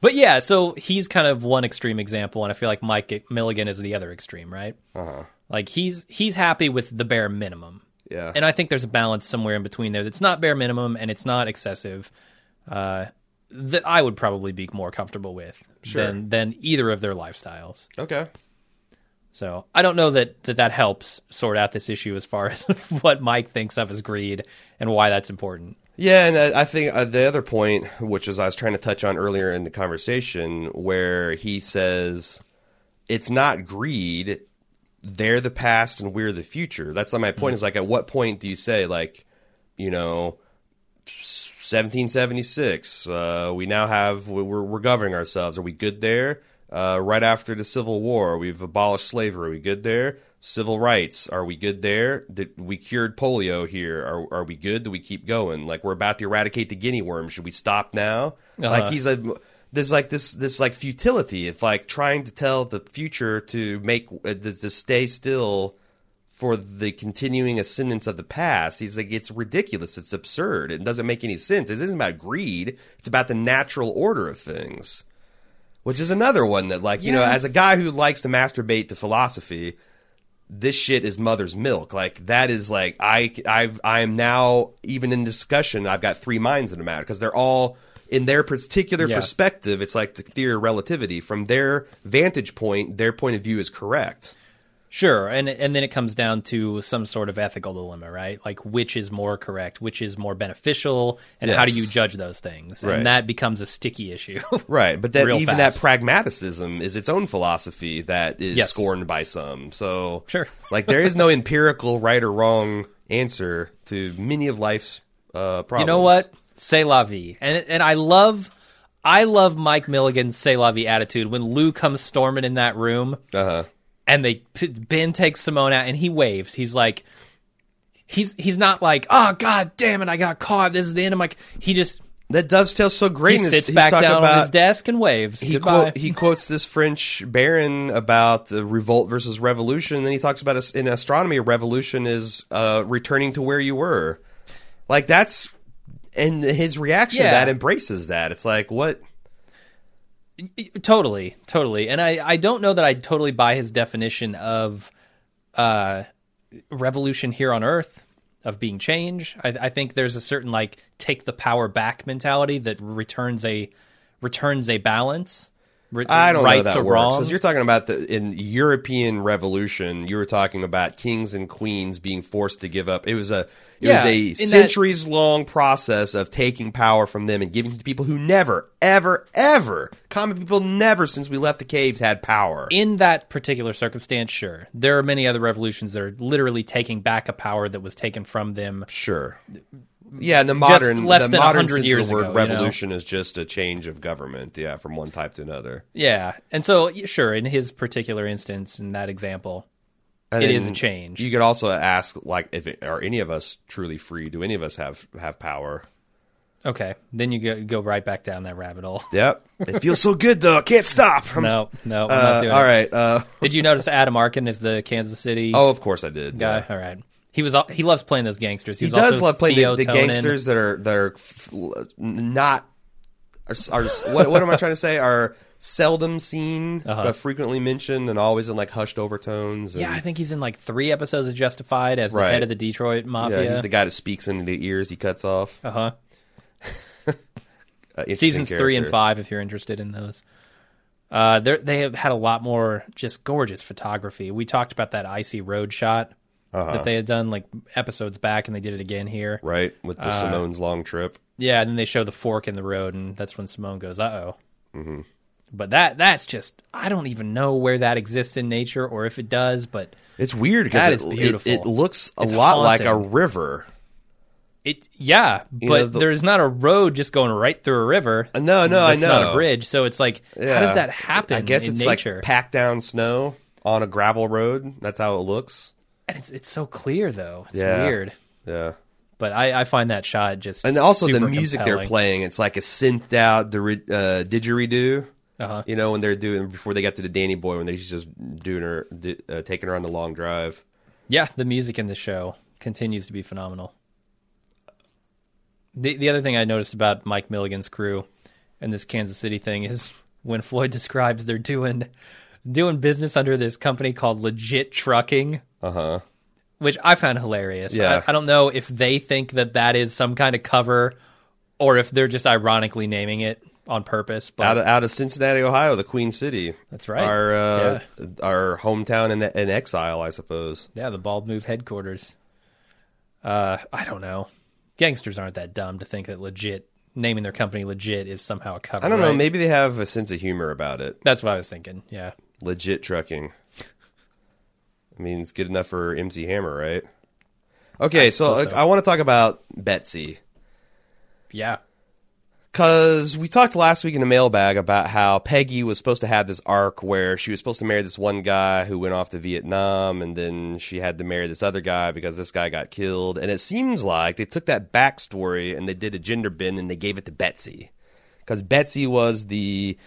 but yeah, so he's kind of one extreme example, and I feel like Mike Milligan is the other extreme, right? uh-huh. Like he's he's happy with the bare minimum, yeah. and I think there's a balance somewhere in between there that's not bare minimum and it's not excessive. Uh, that I would probably be more comfortable with Sure. than than either of their lifestyles. okay. So I don't know that, that that helps sort out this issue as far as what Mike thinks of as greed and why that's important. Yeah, and I I think uh, the other point, which is I was trying to touch on earlier in the conversation, where he says it's not greed; they're the past and we're the future. That's my point. Is like, at what point do you say, like, you know, 1776, uh, we now have we're, we're governing ourselves. Are we good there? Uh, right after the Civil War, we've abolished slavery. Are we good there? Civil rights, are we good there? Did we cured polio here? Are are we good? Do we keep going? Like we're about to eradicate the guinea worm. Should we stop now? Uh-huh. Like he's a there's like this this like futility. It's like trying to tell the future to make uh, to, to stay still for the continuing ascendance of the past. He's like, it's ridiculous. It's absurd. It doesn't make any sense. It isn't about greed. It's about the natural order of things, which is another one that, like, you know, as a guy who likes to masturbate to philosophy, this shit is mother's milk. Like that is like I I've I am now even in discussion. I've got three minds in the matter because they're all in their particular Yeah. perspective. It's like the theory of relativity. From their vantage point, their point of view is correct. Sure, and and then it comes down to some sort of ethical dilemma, right? Like which is more correct, which is more beneficial, and how do you judge those things? Right. And that becomes a sticky issue. Right, but that even fast. that pragmaticism is its own philosophy that is Yes. scorned by some. So Sure. like there is no empirical right or wrong answer to many of life's uh, problems. you know what? Say la vie, and and I love. I love Mike Milligan's "Say la vie" attitude when Lou comes storming in that room. Uh huh. And they Ben takes Simone out, and he waves. He's like, he's he's not like, oh god damn it, I got caught. This is the end of my. He just That dovetails so great. he sits back down about, on his desk and waves. He, quote, he quotes this French baron about the revolt versus revolution. And then he talks about us in astronomy, a revolution is uh, returning to where you were. Like that's and his reaction to that embraces that. It's like what Totally, totally. And I, I don't know that I totally buy his definition of uh, revolution here on Earth, of being change. I, I think there's a certain like take the power back mentality that returns a returns a balance. I don't rights know that or works. wrong. Because you're talking about the in European Revolution, you were talking about kings and queens being forced to give up. It was a it Yeah, was a in that- centuries long process of taking power from them and giving it to people who never, ever, ever, common people never since we left the caves had power. in that particular circumstance, sure. There are many other revolutions that are literally taking back a power that was taken from them. Sure. Yeah, and the modern less the than modern 100 sense years of the word ago, you know? revolution is just a change of government. Yeah, from one type to another. Yeah. And so, sure, in his particular instance, in that example, And It is a change. You could also ask, like, if it, are any of us truly free? Do any of us have have power? okay, then you go, go right back down that rabbit hole. Yep. It feels so good though. I can't stop. I'm- No, no, I'm Uh, not doing all right. Uh, Did you notice Adam Arkin is the Kansas City oh, of course I did. guy? Yeah. All right. He was he loves playing those gangsters. He was does love playing the, the gangsters that are that are f- not are, are what, what am I trying to say? Are seldom seen Uh-huh. but frequently mentioned and always in like hushed overtones. And, Yeah, I think he's in like three episodes of Justified as the Right. head of the Detroit yeah, Mafia. he's the guy that speaks into the ears he cuts off. uh huh. Uh, Seasons three and five, if you're interested in those. Uh, they have had a lot more just gorgeous photography. We talked about that icy road shot Uh-huh. that they had done like episodes back, and they did it again here. right with the Uh, Simone's long trip. Yeah, and then they show the fork in the road, and that's when Simone goes, "Uh oh." Mm-hmm. But that that's just I don't even know where that exists in nature or if it does, but It's weird because it, beautiful. it, it looks a It's lot like a river. it yeah, You but know, the- there's not a road just going right through a river. Uh, no, no, I That's not know. a bridge, so it's like Yeah. how does that happen? I guess in it's nature? like packed down snow on a gravel road. That's how it looks. And it's it's so clear though. It's Yeah. weird. Yeah. But I, I find that shot just And also the music compelling. they're playing, it's like a synthed out diri- uh, didgeridoo. Uh-huh. You know when they're doing before they got to the Danny Boy when they're just doing her, uh, taking her on the long drive. Yeah, the music in the show continues to be phenomenal. The the other thing I noticed about Mike Milligan's crew and this Kansas City thing is when Floyd describes they're doing doing business under this company called Legit Trucking, Uh huh. which I found hilarious. Yeah. I, I don't know if they think that that is some kind of cover or if they're just ironically naming it on purpose. But Out of out of Cincinnati, Ohio, the Queen City. That's right. Our uh, our hometown in, in exile, I suppose. Yeah, the Bald Move headquarters. Uh, I don't know. Gangsters aren't that dumb to think that legit naming their company legit is somehow a cover. I don't know. right? Maybe they have a sense of humor about it. that's what I was thinking. Yeah, Legit trucking. I mean, it's good enough for MC Hammer, right? Okay, so, suppose so. I want to talk about Betsy. yeah, Because we talked last week in the mailbag about how Peggy was supposed to have this arc where she was supposed to marry this one guy who went off to Vietnam, and then she had to marry this other guy because this guy got killed. And it seems like they took that backstory and they did a gender bend and they gave it to Betsy. Because Betsy was the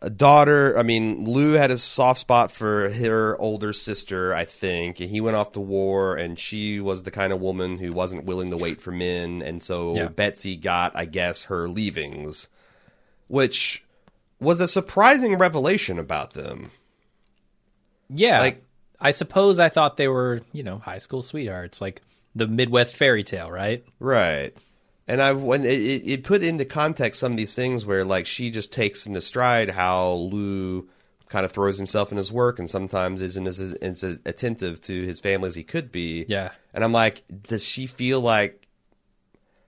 a daughter. I mean, Lou had a soft spot for her older sister, I think, and he went off to war, and she was the kind of woman who wasn't willing to wait for men, and so Yeah. Betsy got, I guess, her leavings, which was a surprising revelation about them. yeah. Like- I suppose I thought they were, you know, high school sweethearts, like the Midwest fairy tale, right? Right. And I've when it, it it put into context some of these things where like she just takes into stride how Lou kind of throws himself in his work and sometimes isn't as, as attentive to his family as he could be. Yeah. And I'm like, does she feel like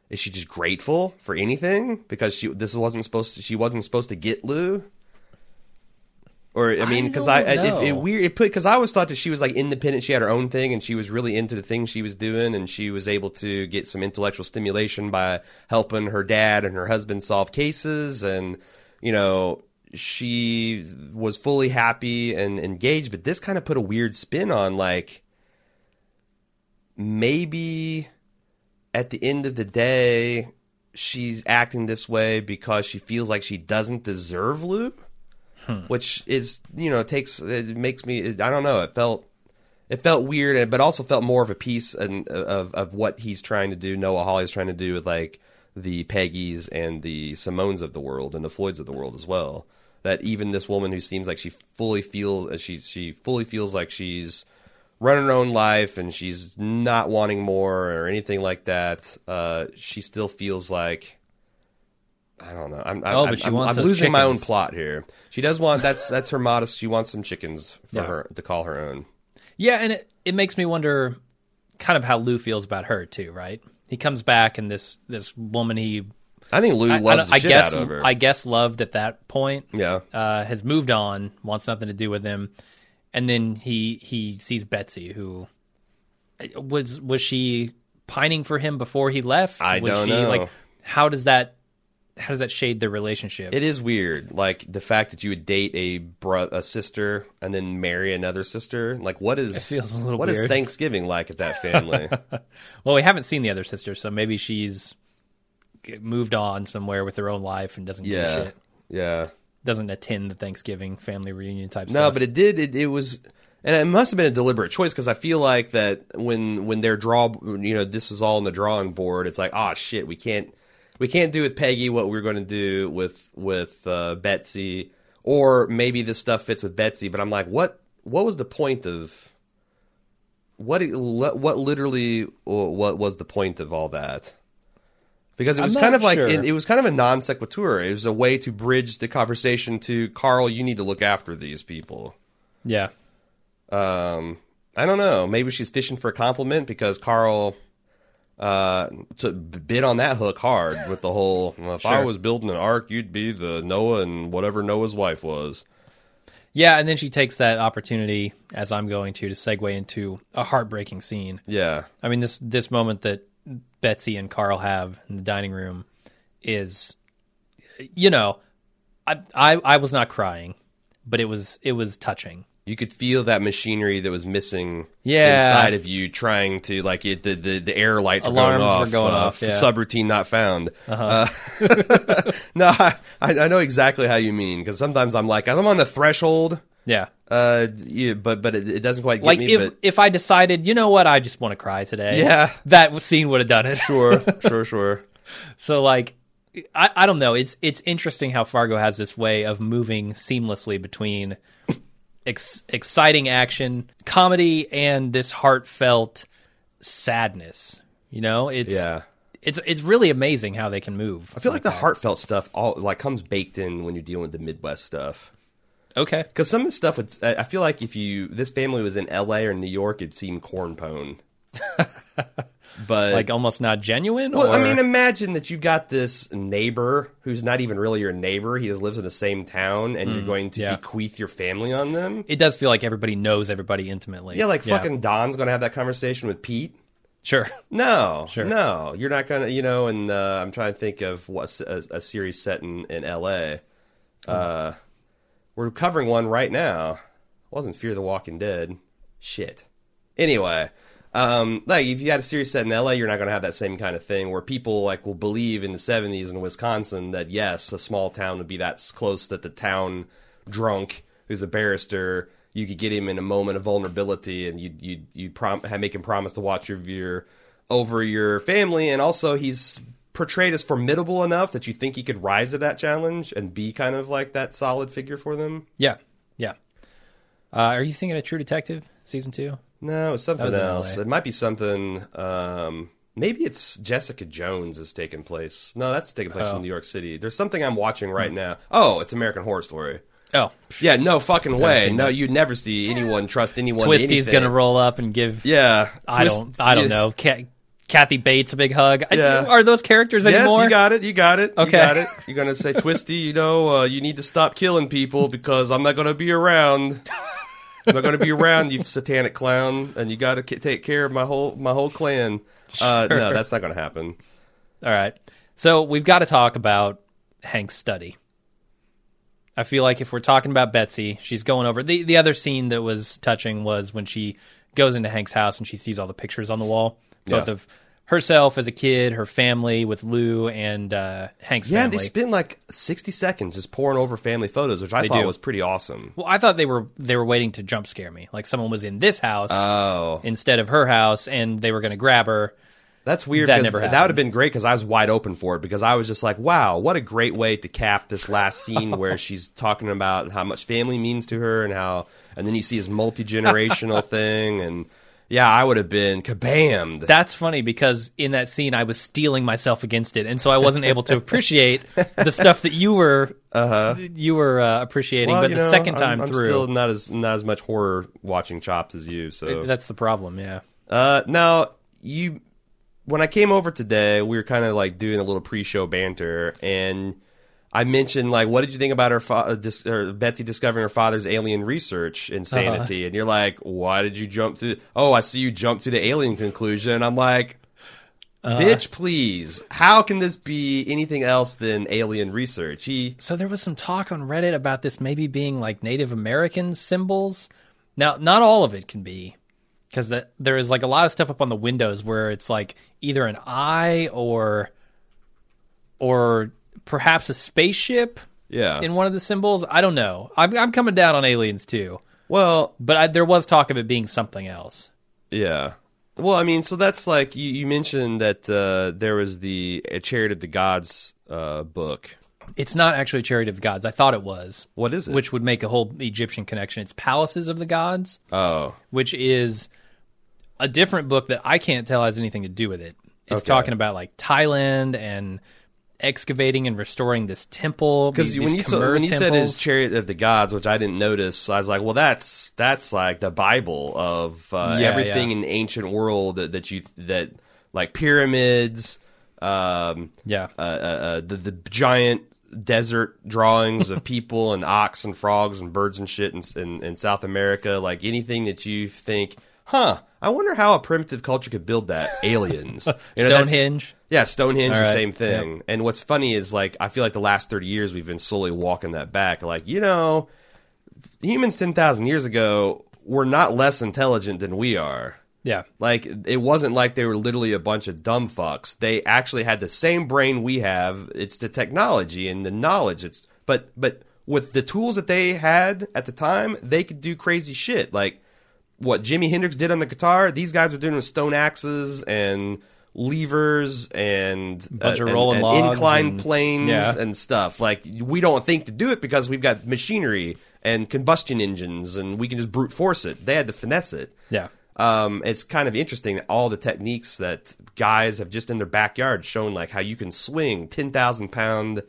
is she just grateful for anything because she this wasn't supposed to, she wasn't supposed to get Lou? Or I mean, because I, I it, it weird it put because I always thought that she was like independent. She had her own thing, and she was really into the things she was doing, and she was able to get some intellectual stimulation by helping her dad and her husband solve cases, and you know she was fully happy and engaged, but this kind of put a weird spin on like maybe at the end of the day she's acting this way because she feels like she doesn't deserve Lou, which is you know takes it makes me I don't know it felt it felt weird but also felt more of a piece and of of what he's trying to do Noah Hawley's trying to do with like the Peggies and the Simones of the world and the Floyds of the world as well that even this woman who seems like she fully feels she she fully feels like she's running her own life and she's not wanting more or anything like that. Uh, she still feels like I don't know. I'm, Oh, I'm, but she I'm, wants I'm losing my own plot here. She does want that's that's her modest. She wants some chickens for Yeah. her to call her own. Yeah, and it, it makes me wonder kind of how Lou feels about her too, right? He comes back and this this woman he I think Lou I, loves I, the I guess out of her. I guess loved at that point. yeah, Uh, has moved on, wants nothing to do with him, and then he he sees Betsy, who was was she pining for him before he left? I was don't she, know. Like, how does that how does that shade their relationship? it is weird. Like the fact that you would date a bro- a sister and then marry another sister. Like what is feels a little what is. Thanksgiving like at that family? well, we haven't seen the other sister, so maybe she's moved on somewhere with her own life and doesn't give a yeah, shit. yeah. Doesn't attend the Thanksgiving family reunion type No, stuff. but it did. It, it was, and it must have been a deliberate choice because I feel like that when when their draw, you know, this was all on the drawing board. It's like, oh shit, we can't we can't do with Peggy what we're going to do with with uh, Betsy, or maybe this stuff fits with Betsy. But I'm like, what what was the point of what what literally what was the point of all that? Because it was kind of like it, it was kind of a non sequitur. It was a way to bridge the conversation to Karl. You need to look after these people. yeah, Um, I don't know. Maybe she's fishing for a compliment because Karl uh, to bid on that hook hard with the whole. Well, if I was building an ark, you'd be the Noah and whatever Noah's wife was. yeah, and then she takes that opportunity, as I'm going to, to segue into a heartbreaking scene. Yeah, I mean, this this moment that Betsy and Karl have in the dining room is, you know, I I, I was not crying, but it was it was touching. You could feel that machinery that was missing Yeah. inside of you, trying to like it. The the, the air lights were Alarms going were off. going uh, off, yeah. Subroutine not found. Uh, no, I, I know exactly how you mean because sometimes I'm like I'm on the threshold. Yeah. Uh, yeah, but but it, it doesn't quite get Like me. if but if I decided, you know what, I just want to cry today. Yeah. that scene would have done it. sure, sure, sure. So like, I I don't know. It's it's interesting how Fargo has this way of moving seamlessly between ex- exciting action, comedy, and this heartfelt sadness. You know, it's Yeah. it's it's really amazing how they can move. I feel like the heartfelt stuff all like comes baked in when you're dealing with the Midwest stuff. Okay. Because some of the stuff, would, I feel like if you this family was in L.A. or New York, it'd seem corn pone. but Like almost not genuine. well, I mean, imagine that you've got this neighbor who's not even really your neighbor. He just lives in the same town, and you're going to Mm, yeah. bequeath your family on them. it does feel like everybody knows everybody intimately. Yeah, like fucking Don's going to have that conversation with Pete. sure. No, Sure. no, you're not gonna. You know, and uh, I'm trying to think of what a, a series set in in L.A. Uh, we're covering one right now. wasn't Fear the Walking Dead. Shit. Anyway, um, like if you had a series set in L.A., you're not going to have that same kind of thing where people like will believe in the '70s in Wisconsin that yes, a small town would be that close that the town drunk who's a barrister. You could get him in a moment of vulnerability, and you you you prom- make him promise to watch your your over your family, and also he's portrayed as formidable enough that you think he could rise to that challenge and be kind of like that solid figure for them. Yeah. Yeah. Uh, are you thinking of True Detective season two? No, it's something else. It might be something. Um, maybe it's Jessica Jones is taking place. No, that's taking place Oh. in New York City. There's something I'm watching right now. Oh, it's American Horror Story. Oh, Yeah, no fucking way. No, you'd never see anyone trust anyone. Twisty's gonna roll up and give. Yeah, I Twist- don't. I don't yeah. know. Kathy Bates a big hug. I- are those characters Yes, anymore? you got it. You got it. You Okay. got it. You're gonna say, Twisty, you know, uh, you need to stop killing people because I'm not gonna be around. I'm not gonna be around, you satanic clown, and you got to take care of my whole my whole clan. Uh, no, that's not gonna happen. All right. So we've got to talk about Hank's study. I feel like if we're talking about Betsy, she's going over the the other scene that was touching was when she goes into Hank's house and she sees all the pictures on the wall, both Yeah. of herself as a kid, her family with Lou and uh, Hank's Yeah, family. they spend like 60 seconds just poring over family photos, which I They thought do. was pretty awesome. well, I thought they were they were waiting to jump scare me, like someone was in this house Oh, instead of her house, and they were going to grab her. that's weird. That never that would have been great because I was wide open for it because I was just like, wow, what a great way to cap this last scene where she's talking about how much family means to her and how, and then you see his multi generational thing. And yeah, I would have been kabammed. That's funny because in that scene I was steeling myself against it, and so I wasn't able to appreciate the stuff that you were uh-huh. you were uh, appreciating. Well, but the know, second I'm- time I'm through, still not as not as much horror watching chops as you. So that's the problem. Yeah. Uh, now you, when I came over today, we were kind of like doing a little pre-show banter, and I mentioned like, what did you think about her, fa- uh, dis- Betsy discovering her father's alien research insanity? And you're like, why did you jump to? Oh, I see you jump to the alien conclusion. I'm like. Bitch, please. How can this be anything else than alien research? He So there was some talk on Reddit about this maybe being like Native American symbols. Now, not all of it can be because there is like a lot of stuff up on the windows where it's like either an eye or or perhaps a spaceship yeah. in one of the symbols. I don't know. I'm, I'm coming down on aliens too, well, but I, there was talk of it being something else. Yeah. Well, I mean, so that's like you, you mentioned that uh, there was the uh, Chariot of the Gods uh, book. It's not actually Chariot of the Gods. I thought it was, What is it? which would make a whole Egyptian connection. It's Palaces of the Gods. oh, which is a different book that I can't tell has anything to do with it. It's Okay. talking about like Thailand and excavating and restoring this temple. because when you when you said his Chariot of the Gods, which I didn't notice, I was like, well, that's that's like the Bible of uh, Yeah, everything yeah. in the ancient world that, that you that like pyramids, um, yeah, uh, uh, uh, the the giant desert drawings of people and ox and frogs and birds and shit in, in, in South America, like anything that you think, huh? I wonder how a primitive culture could build that. Aliens, You know, Stonehenge. Yeah, Stonehenge, All the same thing. And what's funny is like I feel like the last thirty years we've been slowly walking that back. Like you know, humans ten thousand years ago were not less intelligent than we are. Yeah, Like it wasn't like they were literally a bunch of dumb fucks. They actually had the same brain we have. It's the technology and the knowledge. It's but but with the tools that they had at the time, they could do crazy shit. Like what Jimi Hendrix did on the guitar, these guys are doing with stone axes and levers and Bunch uh, of rolling and logs inclined and- planes yeah. and stuff. Like we don't think to do it because we've got machinery and combustion engines and we can just brute force it. They had to finesse it yeah. um, it's kind of interesting that all the techniques that guys have just in their backyard shown, like how you can swing ten thousand pound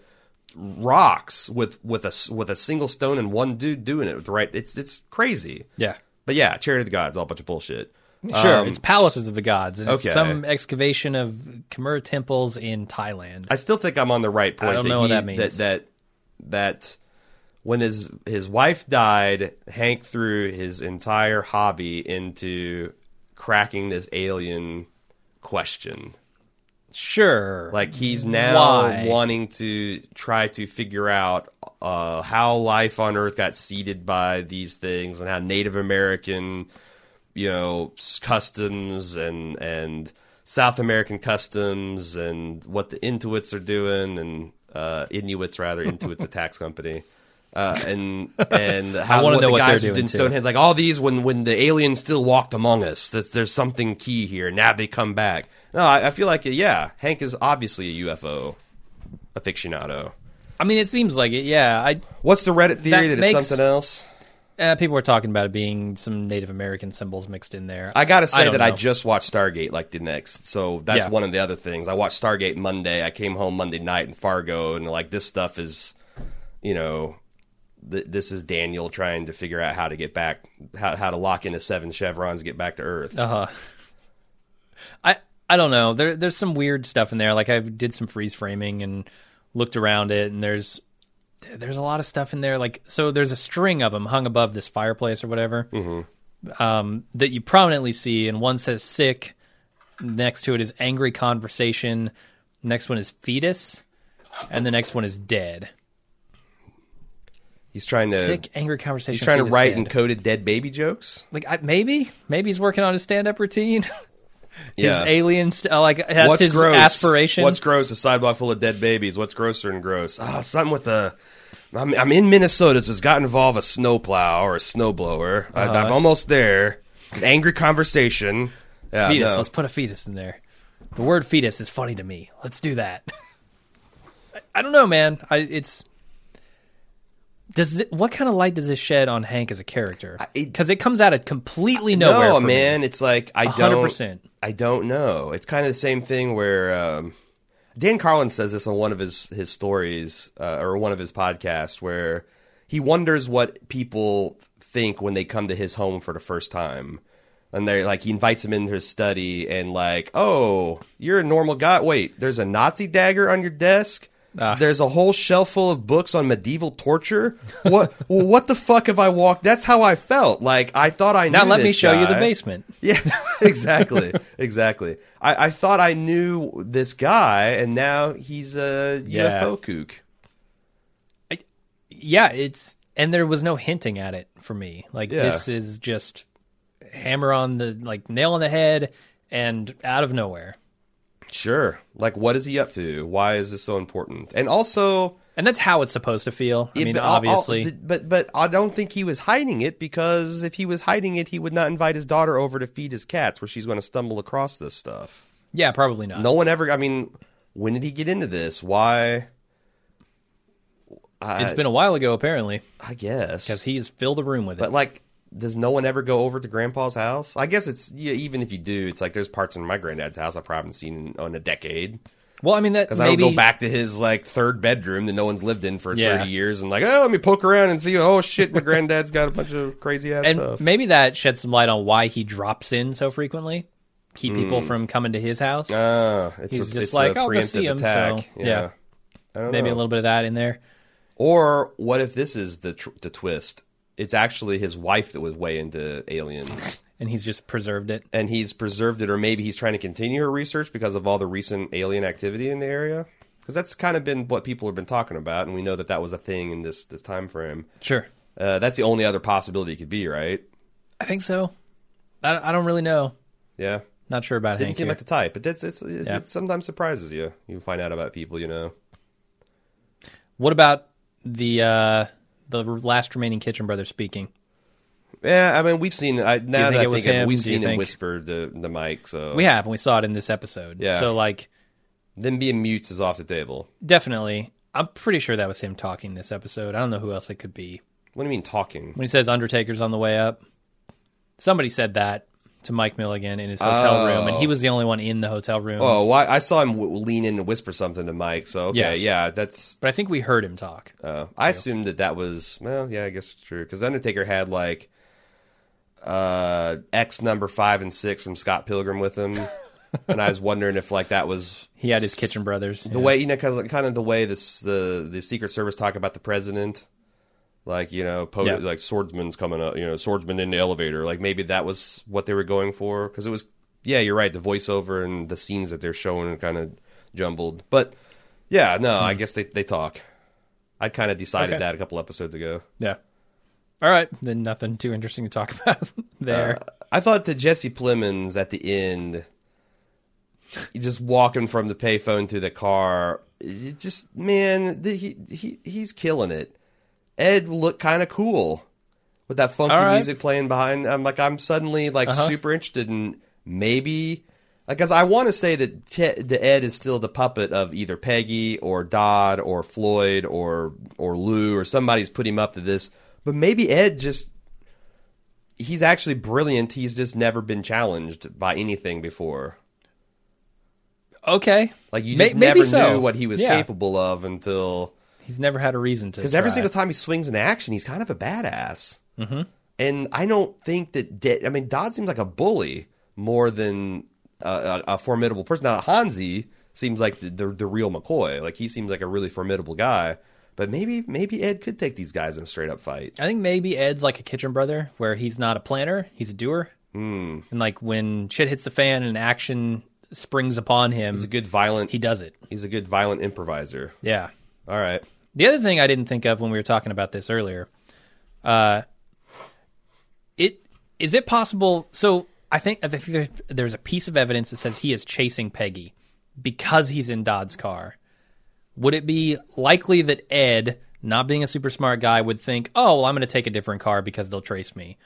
rocks with with a with a single stone and one dude doing it with the right. It's it's crazy. Yeah. But yeah, Chariot of the Gods, all a bunch of bullshit. Sure, Um, it's Palaces of the Gods, and okay. it's some excavation of Khmer temples in Thailand. I still think I'm on the right point. I don't that know what he- that means. That that that when his his wife died, Hank threw his entire hobby into cracking this alien question. Sure, Like he's now Why? wanting to try to figure out uh, how life on Earth got seeded by these things and how Native American, you know, customs and and South American customs and what the Inuits are doing and uh, Inuits rather Intuit's a tax company. Uh, and and how what know the guys they're who did too. Stonehenge like all these when when the aliens still walked among us. There's, there's something key here. Now they come back. No, I, I feel like yeah, Hank is obviously a UFO aficionado. I mean, it seems like it. Yeah, I What's the Reddit theory That that, makes- it's something else? uh, people were talking about it being some Native American symbols mixed in there. I gotta say don't that I just watched Stargate like the next, so that's Yeah. one of the other things. I watched Stargate Monday. I came home Monday night in Fargo, and like this stuff is, you know, th- this is Daniel trying to figure out how to get back, how how to lock into seven chevrons, get back to Earth. Uh huh. I I don't know. There there's some weird stuff in there. Like I did some freeze framing and looked around it, and there's there's a lot of stuff in there. Like so, there's a string of them hung above this fireplace or whatever um, that you prominently see, and one says "sick." Next to it is angry conversation. Next one is fetus, and the next one is dead. He's trying to Sick, angry conversation. he's trying to write encoded dead baby jokes. like I, maybe, maybe he's working on his stand-up routine. his Yeah. alien, st- uh, like that's What's his gross? aspiration. What's gross? A sidewalk full of dead babies. What's grosser than gross? Ah, something with a. I'm, I'm in Minnesota, so it's got to involve a snowplow or a snowblower. I, Uh-huh. I'm almost there. An angry conversation. Yeah, fetus? no. Let's put a fetus in there. The word fetus is funny to me. Let's do that. I, I don't know, man. I it's does it, what kind of light does this shed on Hank as a character? Because it, comes out of completely nowhere. No, for me. man. It's like I hundred don't. I don't know. It's kind of the same thing where um, Dan Carlin says this on one of his his stories uh, or one of his podcasts, where he wonders what people think when they come to his home for the first time. And they're like, he invites them into his study, and like, oh, you're a normal guy. Wait, there's a Nazi dagger on your desk. Ah. There's a whole shelf full of books on medieval torture. What? well, what the fuck have I walked? That's how I felt. Like I thought I Now knew let me show you the basement. Yeah, exactly, exactly. I, I thought I knew this guy, and now he's a Yeah. UFO kook. Yeah, it's and there was no hinting at it for me. Like Yeah. this is just hammer on the like nail on the head and out of nowhere. Sure. Like, what is he up to? Why is this so important? And also, And that's how it's supposed to feel. I mean, but I'll- I'll- obviously. but but I don't think he was hiding it because if he was hiding it, he would not invite his daughter over to feed his cats, where she's going to stumble across this stuff. yeah, probably not. No one ever. I mean, when did he get into this? Why? I, It's been a while ago, apparently, I guess because he's filled the room with it. But like, does no one ever go over to Grandpa's house? I guess it's yeah, even if you do, it's like there's parts in my granddad's house I probably haven't seen in, in a decade well, I mean that because I don't go back to his like third bedroom that no one's lived in for Yeah. thirty years and like oh let me poke around and see oh shit my granddad's got a bunch of crazy ass and stuff. maybe that sheds some light on why he drops in so frequently, keep people from coming to his house. Hmm. Ah, it's He's a, just it's like, a "I'll go see him," so, attack. yeah. I don't maybe know. a little bit of that in there. Or what if this is the tr- the twist? It's actually his wife that was way into aliens. And he's just preserved it. and he's preserved it, or maybe he's trying to continue her research because of all the recent alien activity in the area. Because that's kind of been what people have been talking about, and we know that that was a thing in this this time frame. Sure, Uh, that's the only other possibility it could be, right? I think so. I, I don't really know. Yeah, Not sure about it. didn't Hank seem here. like the type, but that's it's, it, Yeah. it sometimes surprises you. You find out about people, you know. What about the uh, the last remaining Kitchen brother speaking? Yeah, I mean, we've seen. I, now that I think him? we've seen him think- whisper the the mic. So We have, and we saw it in this episode. Yeah. So like, them being mutes is off the table. definitely, I'm pretty sure that was him talking this episode. I don't know who else it could be. What do you mean talking? When he says Undertaker's on the way up, somebody said that to Mike Milligan in his hotel room, and he was the only one in the hotel room. Oh, why? I saw him w- lean in and whisper something to Mike. So okay, Yeah. yeah, that's But I think we heard him talk. Uh, I assumed that that was well, yeah, I guess it's true because Undertaker had like uh, X number five and six from Scott Pilgrim with him, and I was wondering if like that was He had his Kitchen brothers. the way you know, cause, kind of the way this the the Secret Service talk about the president, like you know, po- Yeah. like swordsman's coming up, you know, swordsman in the elevator, like maybe that was what they were going for because it was yeah, you're right, the voiceover and the scenes that they're showing are kind of jumbled, but yeah, no, I guess they they talk. I kind of decided Hmm. Okay. that a couple episodes ago. Yeah. All right, then nothing too interesting to talk about there. I thought that Jesse Plemons at the end, just walking from the payphone to the car, just man, he he he's killing it. Ed looked kind of cool with that funky right. music playing behind. I'm like, I'm suddenly like Uh-huh. super interested in maybe. Because I want to say that Te- the Ed is still the puppet of either Peggy or Dodd or Floyd or or Lou or somebody's put him up to this, but maybe Ed just he's actually brilliant. He's just never been challenged by anything before. okay. Like you just never so. knew what he was Yeah. capable of until He's never had a reason to. because every single time he swings in action, he's kind of a badass. Mm-hmm. And I don't think that. De- I mean, Dodd seems like a bully more than a, a, a formidable person. Now Hanzee seems like the, the the real McCoy. Like he seems like a really formidable guy. But maybe maybe Ed could take these guys in a straight up fight. I think maybe Ed's like a kitchen brother, where he's not a planner, he's a doer. Mm. And like when shit hits the fan and action springs upon him, He's a good violent. he does it. he's a good violent improviser. Yeah. All right. The other thing I didn't think of when we were talking about this earlier, uh, it is it possible? So I think I think there's, there's a piece of evidence that says he is chasing Peggy because he's in Dodd's car. Would it be likely that Ed, not being a super smart guy, would think, "Oh, well, I'm going to take a different car because they'll trace me,"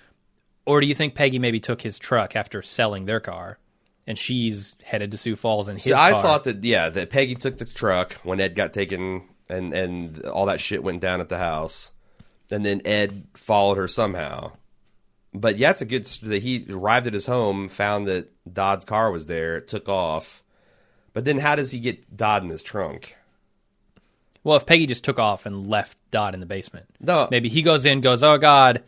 or do you think Peggy maybe took his truck after selling their car? And she's headed to Sioux Falls in his I car. thought that yeah, that Peggy took the truck when Ed got taken and and all that shit went down at the house, and then Ed followed her somehow. But yeah, it's a good that he arrived at his home, found that Dodd's car was there, took off. But then how does he get Dodd in his trunk? Well, if Peggy just took off and left Dodd in the basement, No, maybe he goes in, goes, "Oh God,"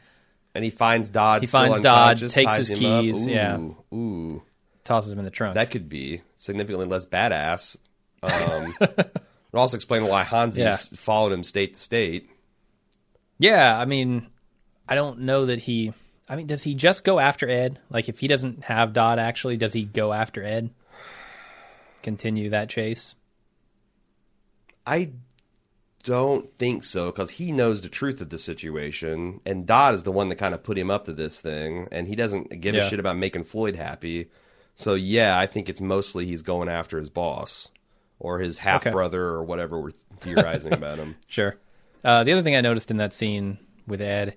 and he finds Dodd. He finds Dodd, takes his keys, Ooh, yeah. ooh, tosses him in the trunk. that could be significantly less badass. Um, it also explain why Hanzee's Yeah. followed him state to state. yeah, I mean, I don't know that he. I mean, does he just go after Ed? Like, if he doesn't have Dodd, actually, does he go after Ed? Continue that chase. I don't think so because he knows the truth of the situation, and Dodd is the one that kind of put him up to this thing, and he doesn't give Yeah. a shit about making Floyd happy. So yeah, I think it's mostly he's going after his boss or his half brother or whatever we're theorizing about him. Sure. Uh, the other thing I noticed in that scene with Ed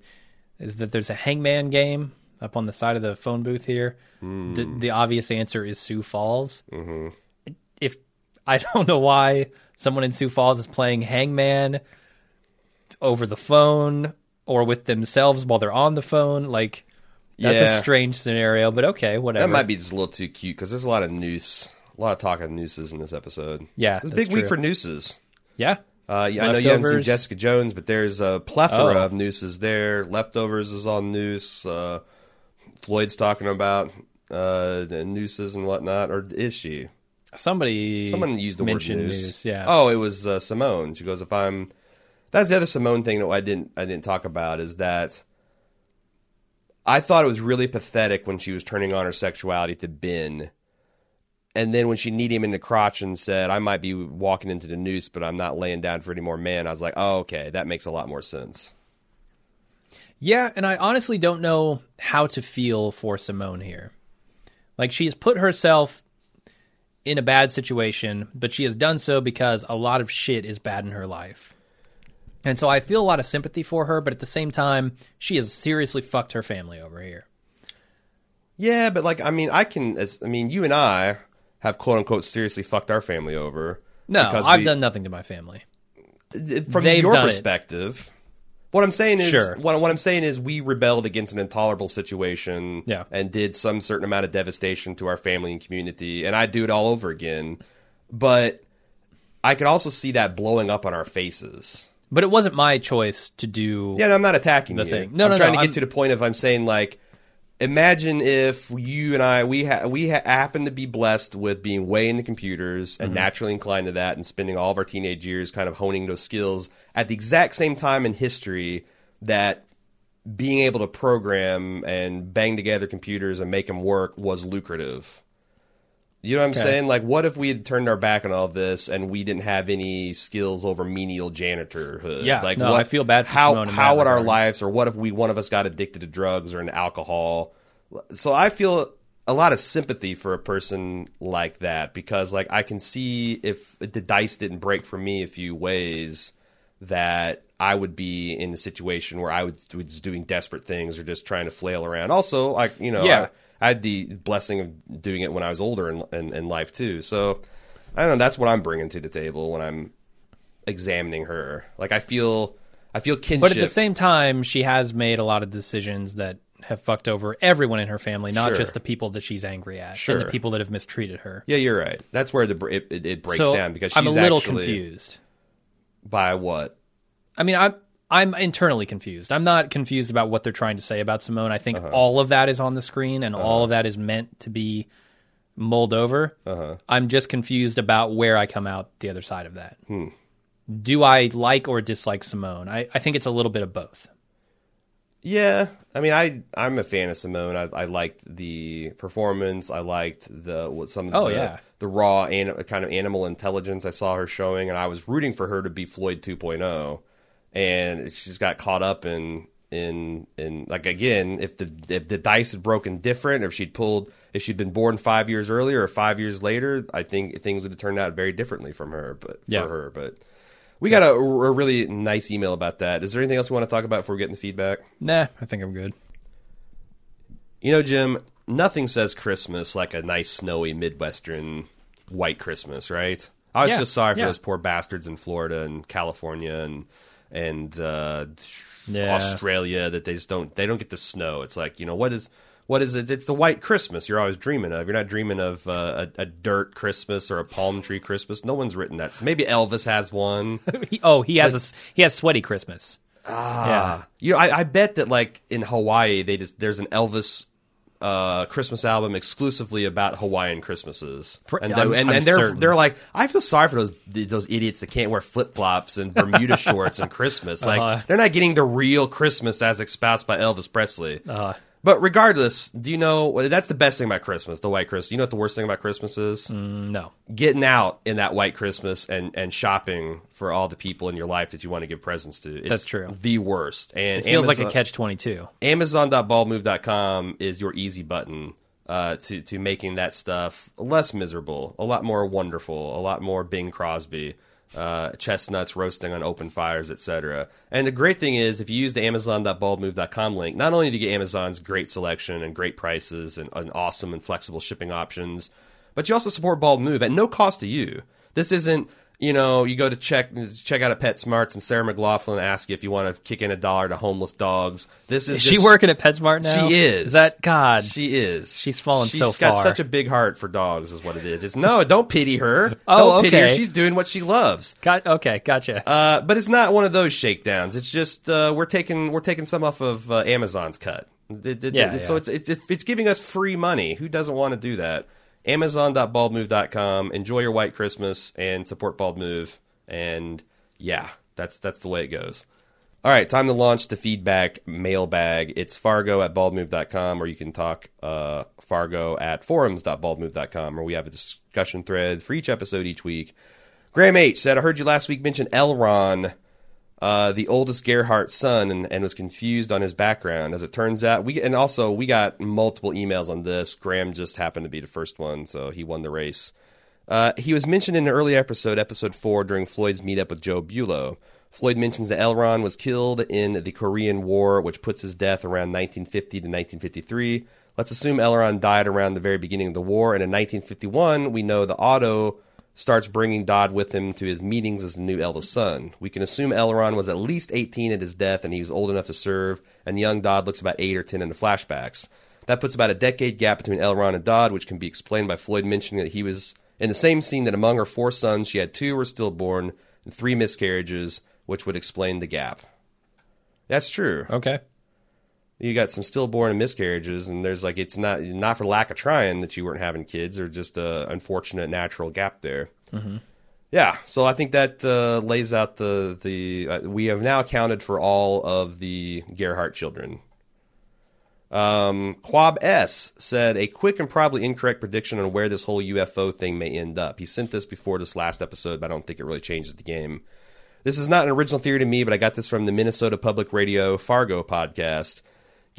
is that there's a hangman game up on the side of the phone booth here. The, the obvious answer is Sioux Falls. Mm-hmm. If I don't know why someone in Sioux Falls is playing hangman over the phone or with themselves while they're on the phone, like that's Yeah. a strange scenario. But okay, whatever. That might be just a little too cute because there's a lot of noose, a lot of talk of nooses in this episode. Yeah, it's a big week for nooses. yeah. Uh, yeah, I know you haven't seen Jessica Jones, but there's a plethora Oh. of nooses there. Leftovers is on noose. Uh, Floyd's talking about uh, nooses and whatnot, or is she? Somebody Someone used the word mentioned noose. Yeah. Oh, it was uh, Simone. She goes, "If I'm," that's the other Simone thing that I didn't I didn't talk about is that I thought it was really pathetic when she was turning on her sexuality to Ben. And then when she kneed him in the crotch and said, I might be walking into the noose, but I'm not laying down for any more men, I was like, oh, okay, that makes a lot more sense. Yeah, and I honestly don't know how to feel for Simone here. Like she has put herself in a bad situation, but she has done so because a lot of shit is bad in her life. And so I feel a lot of sympathy for her, but at the same time, she has seriously fucked her family over here. Yeah, but like, I mean, I can, as, I mean, you and I have quote unquote seriously fucked our family over. No, because I've we- done nothing to my family. from They've your done it. perspective. What I'm saying is, Sure. what, what I'm saying is, we rebelled against an intolerable situation, Yeah. and did some certain amount of devastation to our family and community, and I'd do it all over again. But I could also see that blowing up on our faces. But it wasn't my choice to do. Yeah, and I'm not attacking The you. thing. No, I'm no, trying no, to get I'm- to the point of I'm saying like, imagine if you and I we ha- we ha- happen to be blessed with being way into computers Mm-hmm. and naturally inclined to that, and spending all of our teenage years kind of honing those skills at the exact same time in history that being able to program and bang together computers and make them work was lucrative. You know what I'm Okay. saying? Like, what if we had turned our back on all this and we didn't have any skills over menial janitorhood? Yeah, like no, what, I feel bad for how how would our lives, or what if we one of us got addicted to drugs or an alcohol? So I feel a lot of sympathy for a person like that because, like, I can see if the dice didn't break for me a few ways that I would be in a situation where I was, was doing desperate things or just trying to flail around. Also, like you know, Yeah. I, I had the blessing of doing it when I was older in, in, in life too. So I don't know. That's what I'm bringing to the table when I'm examining her. Like I feel, I feel kinship. But at the same time, she has made a lot of decisions that have fucked over everyone in her family, not Sure. just the people that she's angry at Sure. and the people that have mistreated her. yeah, you're right. That's where the it, it, it breaks so down because she's I'm a little confused. by what. I mean, I'm I'm internally confused. I'm not confused about what they're trying to say about Simone. I think Uh-huh. all of that is on the screen and all of that is meant to be mulled over. Uh-huh. I'm just confused about where I come out the other side of that. Hmm. Do I like or dislike Simone? I, I think it's a little bit of both. Yeah, I mean, I I'm a fan of Simone. I, I liked the performance. I liked the what some of Oh, the yeah. the raw an, kind of animal intelligence I saw her showing, and I was rooting for her to be Floyd 2.0. And she's got caught up in in in like again, if the if the dice had broken different, or if she'd pulled if she'd been born five years earlier or five years later, I think things would have turned out very differently from her. But Yeah. for her, but. We got a, a really nice email about that. Is there anything else we want to talk about before we get into feedback? Nah, I think I'm good. You know, Jim, nothing says Christmas like a nice snowy Midwestern white Christmas, right? I always Yeah, feel sorry for yeah. those poor bastards in Florida and California and and uh, Yeah. Australia that they just don't they don't get the snow. It's like you know what is what is it? It's the white Christmas you're always dreaming of. You're not dreaming of uh, a, a dirt Christmas or a palm tree Christmas. No one's written that. Maybe Elvis has one. Oh, he has a s- he has sweaty Christmas. Ah, you know, I, I bet that like in Hawaii, they just there's an Elvis uh, Christmas album exclusively about Hawaiian Christmases, and, I'm- and, I'm and they're certain. they're like, I feel sorry for those those idiots that can't wear flip flops and Bermuda shorts and Christmas. Like Uh-huh. they're not getting the real Christmas as espoused by Elvis Presley. Uh, But regardless, do you know that's the best thing about Christmas? The white Christmas. You know what the worst thing about Christmas is? no. Getting out in that white Christmas and and shopping for all the people in your life that you want to give presents to. It's That's true. The worst. And It feels like a catch twenty two. Amazon.baldmove.com is your easy button uh, to to making that stuff less miserable, a lot more wonderful, a lot more Bing Crosby, uh, chestnuts roasting on open fires, etc. And the great thing is, if you use the Amazon.baldmove.com link, not only do you get Amazon's great selection and great prices and, and awesome and flexible shipping options, but you also support Bald Move at no cost to you. This isn't you know, you go to check check out a PetSmarts and Sarah McLachlan asks you if you want to kick in a dollar to homeless dogs. This is Is she working at PetSmart now? She is. Is that God? She is. She's fallen She's so got such a big heart for dogs, is what it is. It's no, don't pity her. Oh, don't pity her. okay. She's doing what she loves. Got okay, gotcha. Uh, but it's not one of those shakedowns. It's just uh, we're taking we're taking some off of uh, Amazon's cut. It- it- Yeah, it- So yeah. it's, it's it's giving us free money. Who doesn't want to do that? Amazon.baldmove.com. Enjoy your white Christmas and support Bald Move. And yeah, that's that's the way it goes. All right, time to launch the feedback mailbag. It's Fargo at baldmove.com, or you can talk uh, Fargo at forums.baldmove.com, where we have a discussion thread for each episode each week. Graham H said, I heard you last week mention Elron, uh, the oldest Gerhardt's son, and, and was confused on his background. As it turns out, we and also we got multiple emails on this. Graham just happened to be the first one, so he won the race. Uh, he was mentioned in an early episode, episode four, during Floyd's meetup with Joe Bulo. Floyd mentions that Elron was killed in the Korean War, which puts his death around 1950 to 1953. Let's assume Elron died around the very beginning of the war, and in 1951, we know the Otto starts bringing Dodd with him to his meetings as the new eldest son. We can assume Elron was at least 18 at his death, and he was old enough to serve, and young Dodd looks about 8 or 10 in the flashbacks. That puts about a decade gap between Elron and Dodd, which can be explained by Floyd mentioning that he was in the same scene that among her four sons, she had two were stillborn and three miscarriages, which would explain the gap. That's true. okay. You got some stillborn and miscarriages, and there's like it's not not for lack of trying that you weren't having kids, or just a unfortunate natural gap there. Mm-hmm. Yeah, so I think that uh, lays out the the uh, we have now accounted for all of the Gerhardt children. Um, Quab S said a quick and probably incorrect prediction on where this whole UFO thing may end up. He sent this before this last episode, but I don't think it really changes the game. This is not an original theory to me, but I got this from the Minnesota Public Radio Fargo podcast.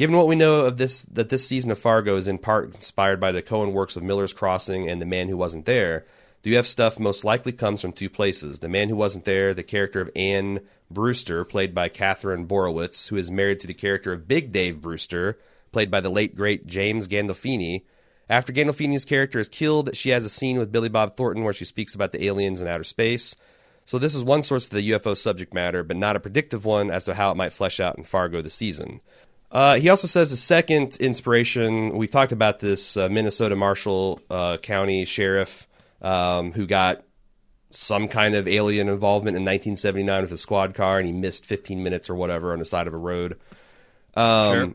Given what we know of this, that this season of Fargo is in part inspired by the Coen works of Miller's Crossing and The Man Who Wasn't There, the UF stuff most likely comes from two places. The Man Who Wasn't There, the character of Anne Brewster, played by Katherine Borowitz, who is married to the character of Big Dave Brewster, played by the late great James Gandolfini. After Gandolfini's character is killed, she has a scene with Billy Bob Thornton where she speaks about the aliens in outer space. So this is one source of the UFO subject matter, but not a predictive one as to how it might flesh out in Fargo this season. Uh, he also says the second inspiration. We've talked about this uh, Minnesota Marshall uh, County sheriff um, who got some kind of alien involvement in 1979 with a squad car, and he missed 15 minutes or whatever on the side of a road. Um, Sure.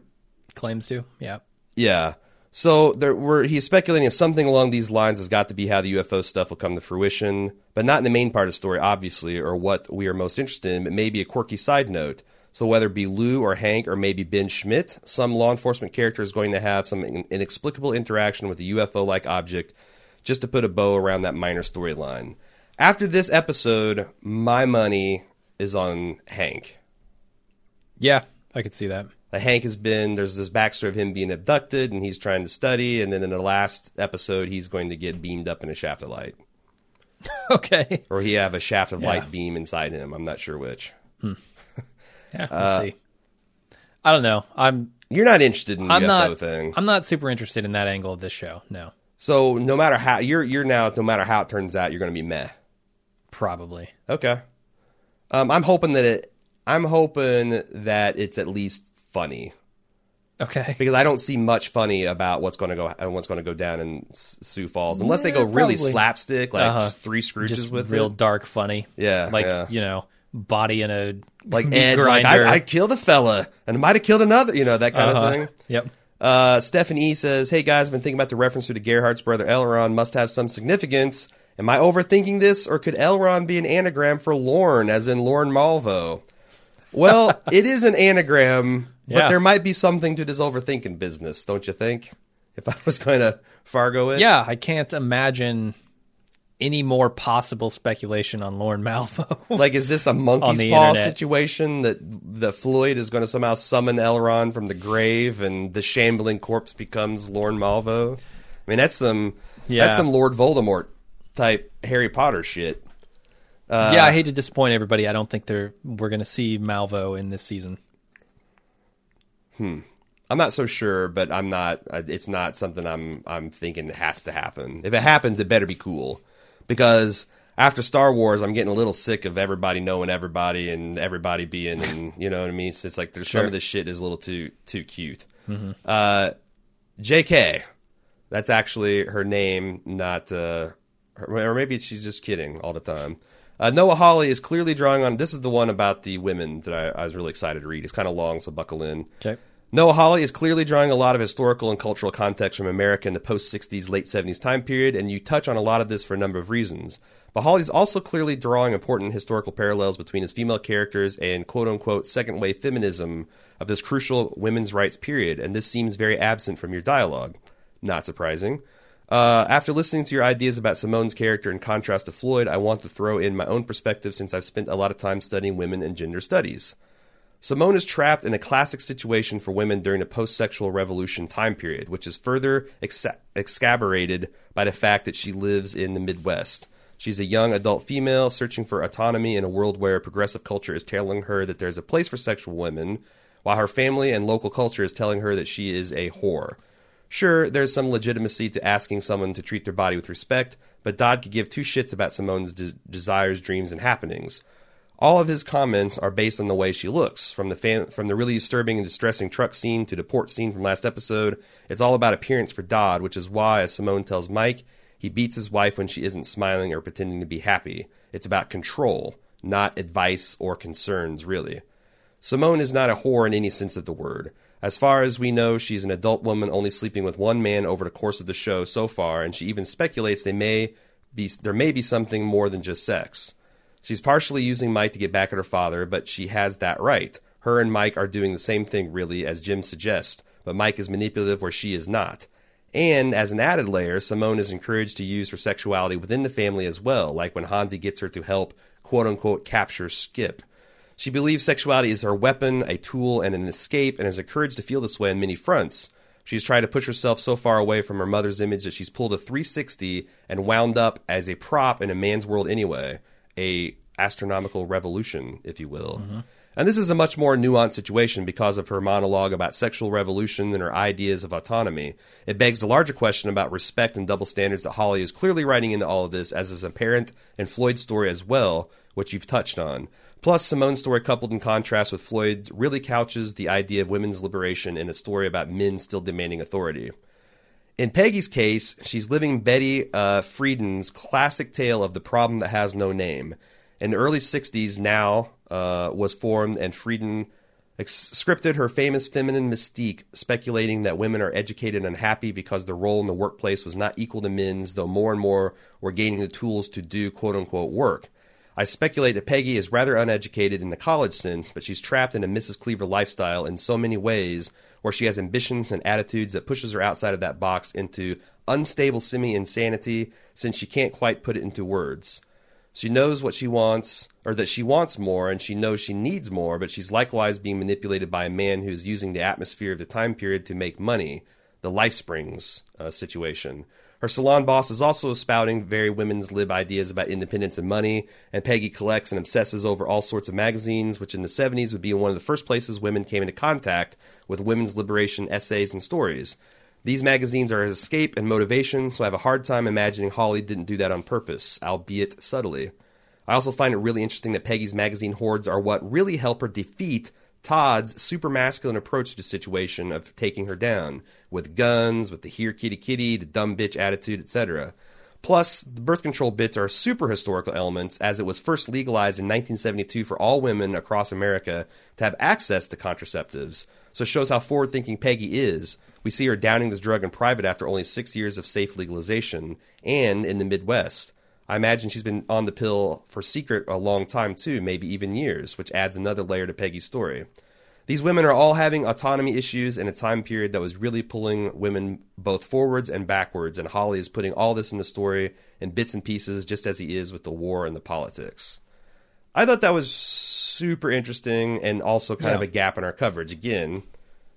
Claims to. Yeah. yeah. So there were he's speculating that something along these lines has got to be how the UFO stuff will come to fruition, but not in the main part of the story, obviously, or what we are most interested in, but maybe a quirky side note. So whether it be Lou or Hank or maybe Ben Schmidt, some law enforcement character is going to have some inexplicable interaction with a UFO-like object just to put a bow around that minor storyline. After this episode, my money is on Hank. Yeah, I could see that. Like Hank has been there's this backstory of him being abducted and he's trying to study, and then in the last episode he's going to get beamed up in a shaft of light, okay. or he have a shaft of Yeah. light beam inside him. I'm not sure which. Hmm. Yeah, let's Uh, see. I don't know. I'm You're not interested in the I'm UFO not thing, I'm not super interested in that angle of this show. No. so no matter how you're you're now no matter how it turns out, you're going to be meh. Probably. Okay. Um, I'm hoping that it. I'm hoping that it's at least funny Okay. because I don't see much funny about what's going to go and what's going to go down in Sioux Falls unless they Yeah, go really probably. slapstick, like Uh-huh. three Scrooges Just with real it. dark funny. Yeah, Like, yeah. you know, body in a like Ed, like. I, I killed a fella and I might have killed another, you know, that kind Uh-huh. of thing. Yep. Uh, Stephanie E says, "Hey guys, I've been thinking about the reference to the Gerhardt's brother Elron. Must have some significance. Am I overthinking this, or could Elron be an anagram for Lorne, as in Lorne Malvo? Well, it is an anagram, but Yeah. there might be something to this overthinking business, don't you think? If I was going to Fargo it, Yeah, I can't imagine any more possible speculation on Lorne Malvo. Like, is this a On monkey's paw internet. situation that that Floyd is going to somehow summon Elron from the grave, and the shambling corpse becomes Lorne Malvo? I mean, that's some Yeah. that's some Lord Voldemort type Harry Potter shit. Uh, yeah, I hate to disappoint everybody. I don't think they're we're going to see Malvo in this season. Hmm. I'm not so sure, but I'm not. uh, It's not something I'm I'm thinking has to happen. If it happens, it better be cool, because after Star Wars, I'm getting a little sick of everybody knowing everybody and everybody being, and you know what I mean. It's, it's like there's some of this shit is a little too too cute. Uh, J.K. That's actually her name, not uh, her, or maybe she's just kidding all the time. Uh, Noah Hawley is clearly drawing on. This is the one about the women that I, I was really excited to read. It's kind of long, so buckle in. Okay. Noah Hawley is clearly drawing a lot of historical and cultural context from America in the post 60s, late 70s time period, and you touch on a lot of this for a number of reasons. But Hawley's also clearly drawing important historical parallels between his female characters and quote unquote second wave feminism of this crucial women's rights period, and this seems very absent from your dialogue. Not surprising. Uh, after listening to your ideas about Simone's character in contrast to Floyd, I want to throw in my own perspective since I've spent a lot of time studying women and gender studies. Simone is trapped in a classic situation for women during the post sexual revolution time period, which is further ex- exaggerated by the fact that she lives in the Midwest. She's a young adult female searching for autonomy in a world where progressive culture is telling her that there's a place for sexual women, while her family and local culture is telling her that she is a whore. Sure, there's some legitimacy to asking someone to treat their body with respect, but Dodd could give two shits about Simone's de- desires, dreams, and happenings. All of his comments are based on the way she looks. From the fan, from the really disturbing and distressing truck scene to the port scene from last episode, it's all about appearance for Dodd, which is why, as Simone tells Mike, he beats his wife when she isn't smiling or pretending to be happy. It's about control, not advice or concerns, really. Simone is not a whore in any sense of the word. As far as we know, she's an adult woman only sleeping with one man over the course of the show so far, and she even speculates they may be there may be something more than just sex. She's partially using Mike to get back at her father, but she has that right. Her and Mike are doing the same thing, really, as Jim suggests, but Mike is manipulative where she is not. And as an added layer, Simone is encouraged to use her sexuality within the family as well, like when Hanzee gets her to help quote unquote capture Skip. She believes sexuality is her weapon, a tool, and an escape, and is encouraged to feel this way on many fronts. She's tried to push herself so far away from her mother's image that she's pulled a 360 and wound up as a prop in a man's world anyway, a astronomical revolution, if you will. And this is a much more nuanced situation because of her monologue about sexual revolution and her ideas of autonomy. It begs a larger question about respect and double standards that Hawley is clearly writing into all of this, as is apparent in Floyd's story as well, which you've touched on. Plus, Simone's story, coupled in contrast with Floyd's, really couches the idea of women's liberation in a story about men still demanding authority. In Peggy's case, she's living Betty uh, Friedan's classic tale of the problem that has no name. In the early 60s, NOW uh, was formed, and Frieden ex- scripted her famous feminine mystique, speculating that women are educated and happy because their role in the workplace was not equal to men's, though more and more were gaining the tools to do quote unquote work. I speculate that Peggy is rather uneducated in the college sense, but she's trapped in a Mrs. Cleaver lifestyle in so many ways where she has ambitions and attitudes that pushes her outside of that box into unstable semi-insanity since she can't quite put it into words. She knows what she wants, or that she wants more, and she knows she needs more, but she's likewise being manipulated by a man who's using the atmosphere of the time period to make money, the Life Springs uh, situation. Her salon boss is also spouting very women's lib ideas about independence and money, and Peggy collects and obsesses over all sorts of magazines, which in the 70s would be one of the first places women came into contact with women's liberation essays and stories. These magazines are escape and motivation, so I have a hard time imagining Hawley didn't do that on purpose, albeit subtly. I also find it really interesting that Peggy's magazine hoards are what really help her defeat Todd's super masculine approach to the situation of taking her down with guns, with the here kitty kitty, the dumb bitch attitude, etc. Plus, the birth control bits are super historical elements as it was first legalized in 1972 for all women across America to have access to contraceptives. So it shows how forward thinking Peggy is. We see her downing this drug in private after only six years of safe legalization and in the Midwest. I imagine she's been on the pill for secret a long time too, maybe even years, which adds another layer to Peggy's story. These women are all having autonomy issues in a time period that was really pulling women both forwards and backwards, and Hawley is putting all this in the story in bits and pieces, just as he is with the war and the politics. I thought that was super interesting and also kind Yeah. of a gap in our coverage. Again,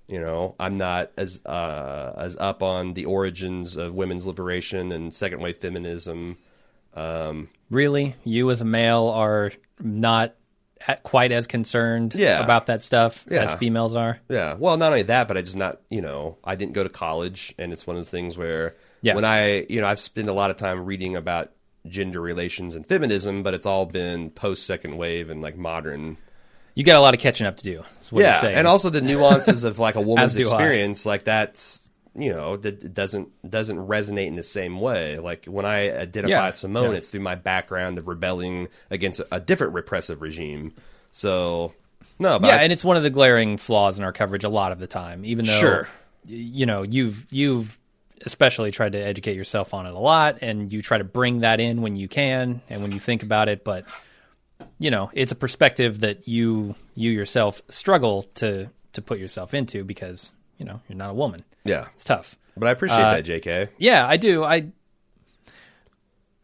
you know, I'm not as uh, as up on the origins of women's liberation and second wave feminism. Um, Really, you as a male are not quite as concerned Yeah. about that stuff Yeah. as females are. Yeah. Well, not only that, but I just not, you know, I didn't go to college, and it's one of the things where Yeah. when I, you know, I've spent a lot of time reading about gender relations and feminism, but it's all been post second wave and like modern. You got a lot of catching up to do. Is what you're yeah, saying. and also the nuances of like a woman's do I. experience, like that's you know that doesn't doesn't resonate in the same way. Like when I uh, identify Yeah, Simone, yeah. it's through my background of rebelling against a different repressive regime. So no, but yeah, I- and it's one of the glaring flaws in our coverage a lot of the time. Even though, Sure. you know, you've you've especially tried to educate yourself on it a lot, and you try to bring that in when you can and when you think about it. But you know, it's a perspective that you you yourself struggle to to put yourself into because you know you're not a woman. Yeah, It's tough. but I appreciate Uh, that, J.K. Yeah, I do. I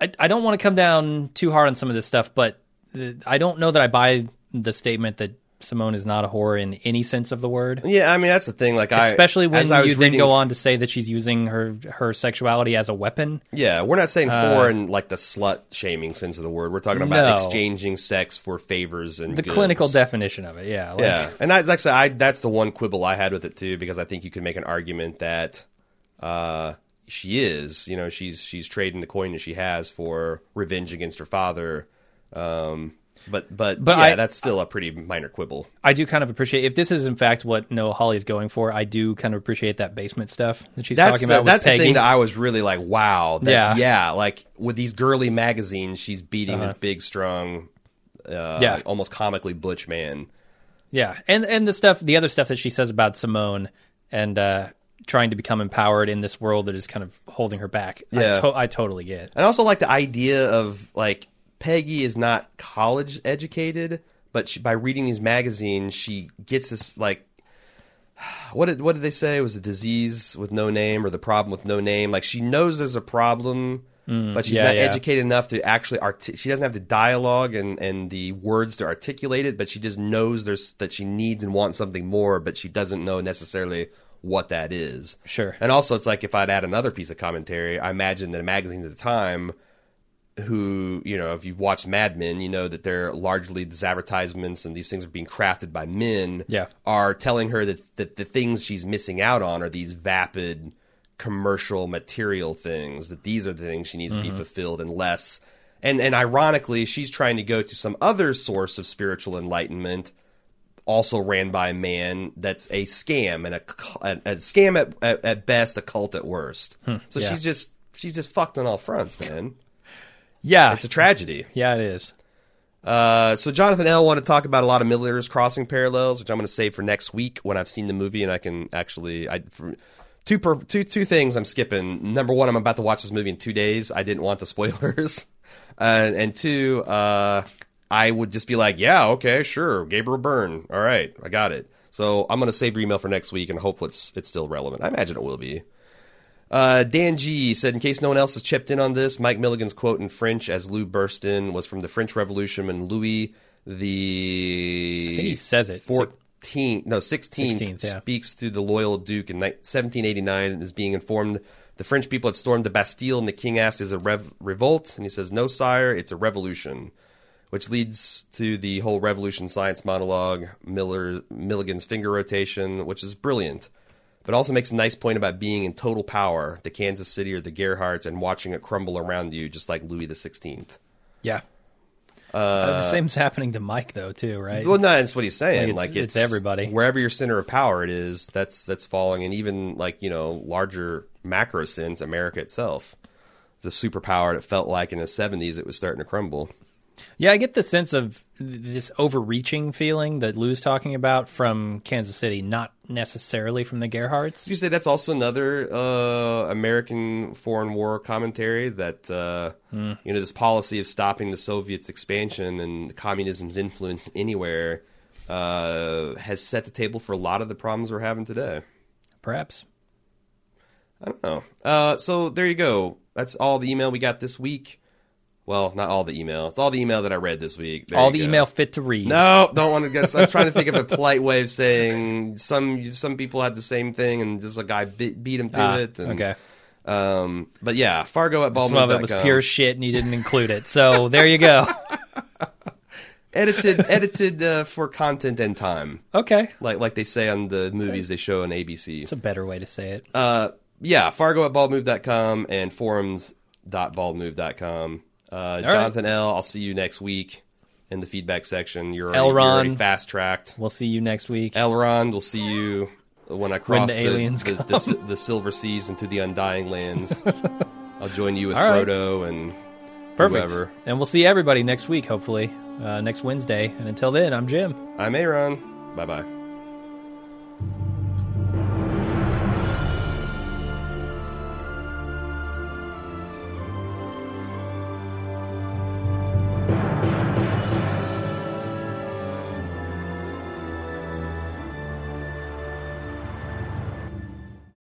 I, I don't want to come down too hard on some of this stuff, but the, I don't know that I buy the statement that Simone is not a whore in any sense of the word. Yeah, I mean that's the thing. Like I, Especially when I was you then reading- go on to say that she's using her her sexuality as a weapon. Yeah, we're not saying whore in like the slut shaming sense of the word. We're talking about Uh, No. exchanging sex for favors and The goods. clinical definition of it, yeah. Like, Yeah, and that's actually I that's the one quibble I had with it too because I think you could make an argument that uh, she is, you know, she's she's trading the coin that she has for revenge against her father. Um, but but But yeah, I- that's still a pretty minor quibble. I do kind of appreciate if this is in fact what Noah Hawley is going for. I do kind of appreciate that basement stuff that she's That's talking the, about. that's the thing that I was really like, wow, that, Yeah. yeah, like with these girly magazines, she's beating Uh-huh. this big, strong, uh, Yeah. almost comically butch man. Yeah, and and the stuff, the other stuff that she says about Simone and uh, trying to become empowered in this world that is kind of holding her back. Yeah. I, to- I totally get. I also like the idea of like Peggy is not college educated, but she, by reading these magazines, she gets this like what did what did they say it was a disease with no name or the problem with no name? Like she knows there's a problem, mm, but she's yeah, not yeah. educated enough to actually arti- she doesn't have the dialogue and and the words to articulate it, but she just knows there's that she needs and wants something more, but she doesn't know necessarily what that is. Sure. And also, it's like if I'd add another piece of commentary, I imagine that magazines at the time, who you know, if you've watched Mad Men, you know that they're largely these advertisements and these things are being crafted by men. Yeah. are telling her that that the things she's missing out on are these vapid commercial material things. That these are the things she needs to be mm-hmm. fulfilled, and less. And and ironically, she's trying to go to some other source of spiritual enlightenment also ran by a man that's a scam and a, a, a scam at, at, at best, a cult at worst. Hmm. so yeah. she's just she's just fucked on all fronts, man. Yeah, It's a tragedy. yeah, it is. Uh, so Jonathan L wanted to talk about a lot of Miller's Crossing parallels, which I'm going to save for next week when I've seen the movie and I can actually I for, two per, two two things I'm skipping. Number one, I'm about to watch this movie in two days. I didn't want the spoilers, uh, and two, uh, I would just be like, yeah, okay, sure, Gabriel Byrne. All right, I got it. So I'm gonna save your email for next week and hope it's it's still relevant. I imagine it will be. Uh, Dan G said, in case no one else has chipped in on this, Mike Milligan's quote in French as Lou burst in was from the French Revolution when Louis the I think he says it. 14, no, 16th, 16th, yeah. speaks to the loyal Duke in 1789 and is being informed the French people had stormed the Bastille and the king asks, is a rev- revolt? And he says, no, sire, it's a revolution. Which leads to the whole revolution science monologue, Miller Milligan's finger rotation, which is brilliant but also makes a nice point about being in total power, the Kansas City or the Gerhardts, and watching it crumble around you, just like Louis the Sixteenth. Yeah. Uh, the same's happening to Mike though too, right? Well, no, that's what he's saying. Like, Like, it's- it's everybody. wherever your center of power it is, that's that's falling, and even like you know larger macro sense, America itself is a superpower. That felt like in the seventies it was starting to crumble. Yeah, I get the sense of this overreaching feeling that Lou's talking about from Kansas City, not necessarily from the Gerhardts. Did you say that's also another uh, American foreign war commentary that uh, Hmm. you know this policy of stopping the Soviets' expansion and communism's influence anywhere uh, has set the table for a lot of the problems we're having today. Perhaps. I don't know. Uh, so there you go. That's all the email we got this week. Well, not all the email. It's all the email that I read this week. There All the go. email fit to read. No, don't want to guess. I'm trying to think of a polite way of saying some some people had the same thing and just a guy beat, beat him to Ah, it. And, okay. Um, but yeah, Fargo at Some of it was pure shit, and he didn't include it. So there you go. edited edited uh, for content and time, Okay, like like they say on the movies they show on ABC. it's a better way to say it. Uh, yeah, Fargo at baldmove.com and forums.baldmove.com. Uh, Jonathan L, I'll see you next week in the feedback section. You're already, you're already Elron. fast tracked. We'll see you next week. Elrond, we'll see you when I cross the the, aliens the, the, the, the silver seas into the undying lands. I'll join you with All right. Frodo and Perfect. whoever. And we'll see everybody next week, hopefully, uh, next Wednesday. And until then, I'm Jim. I'm Aaron. Bye bye.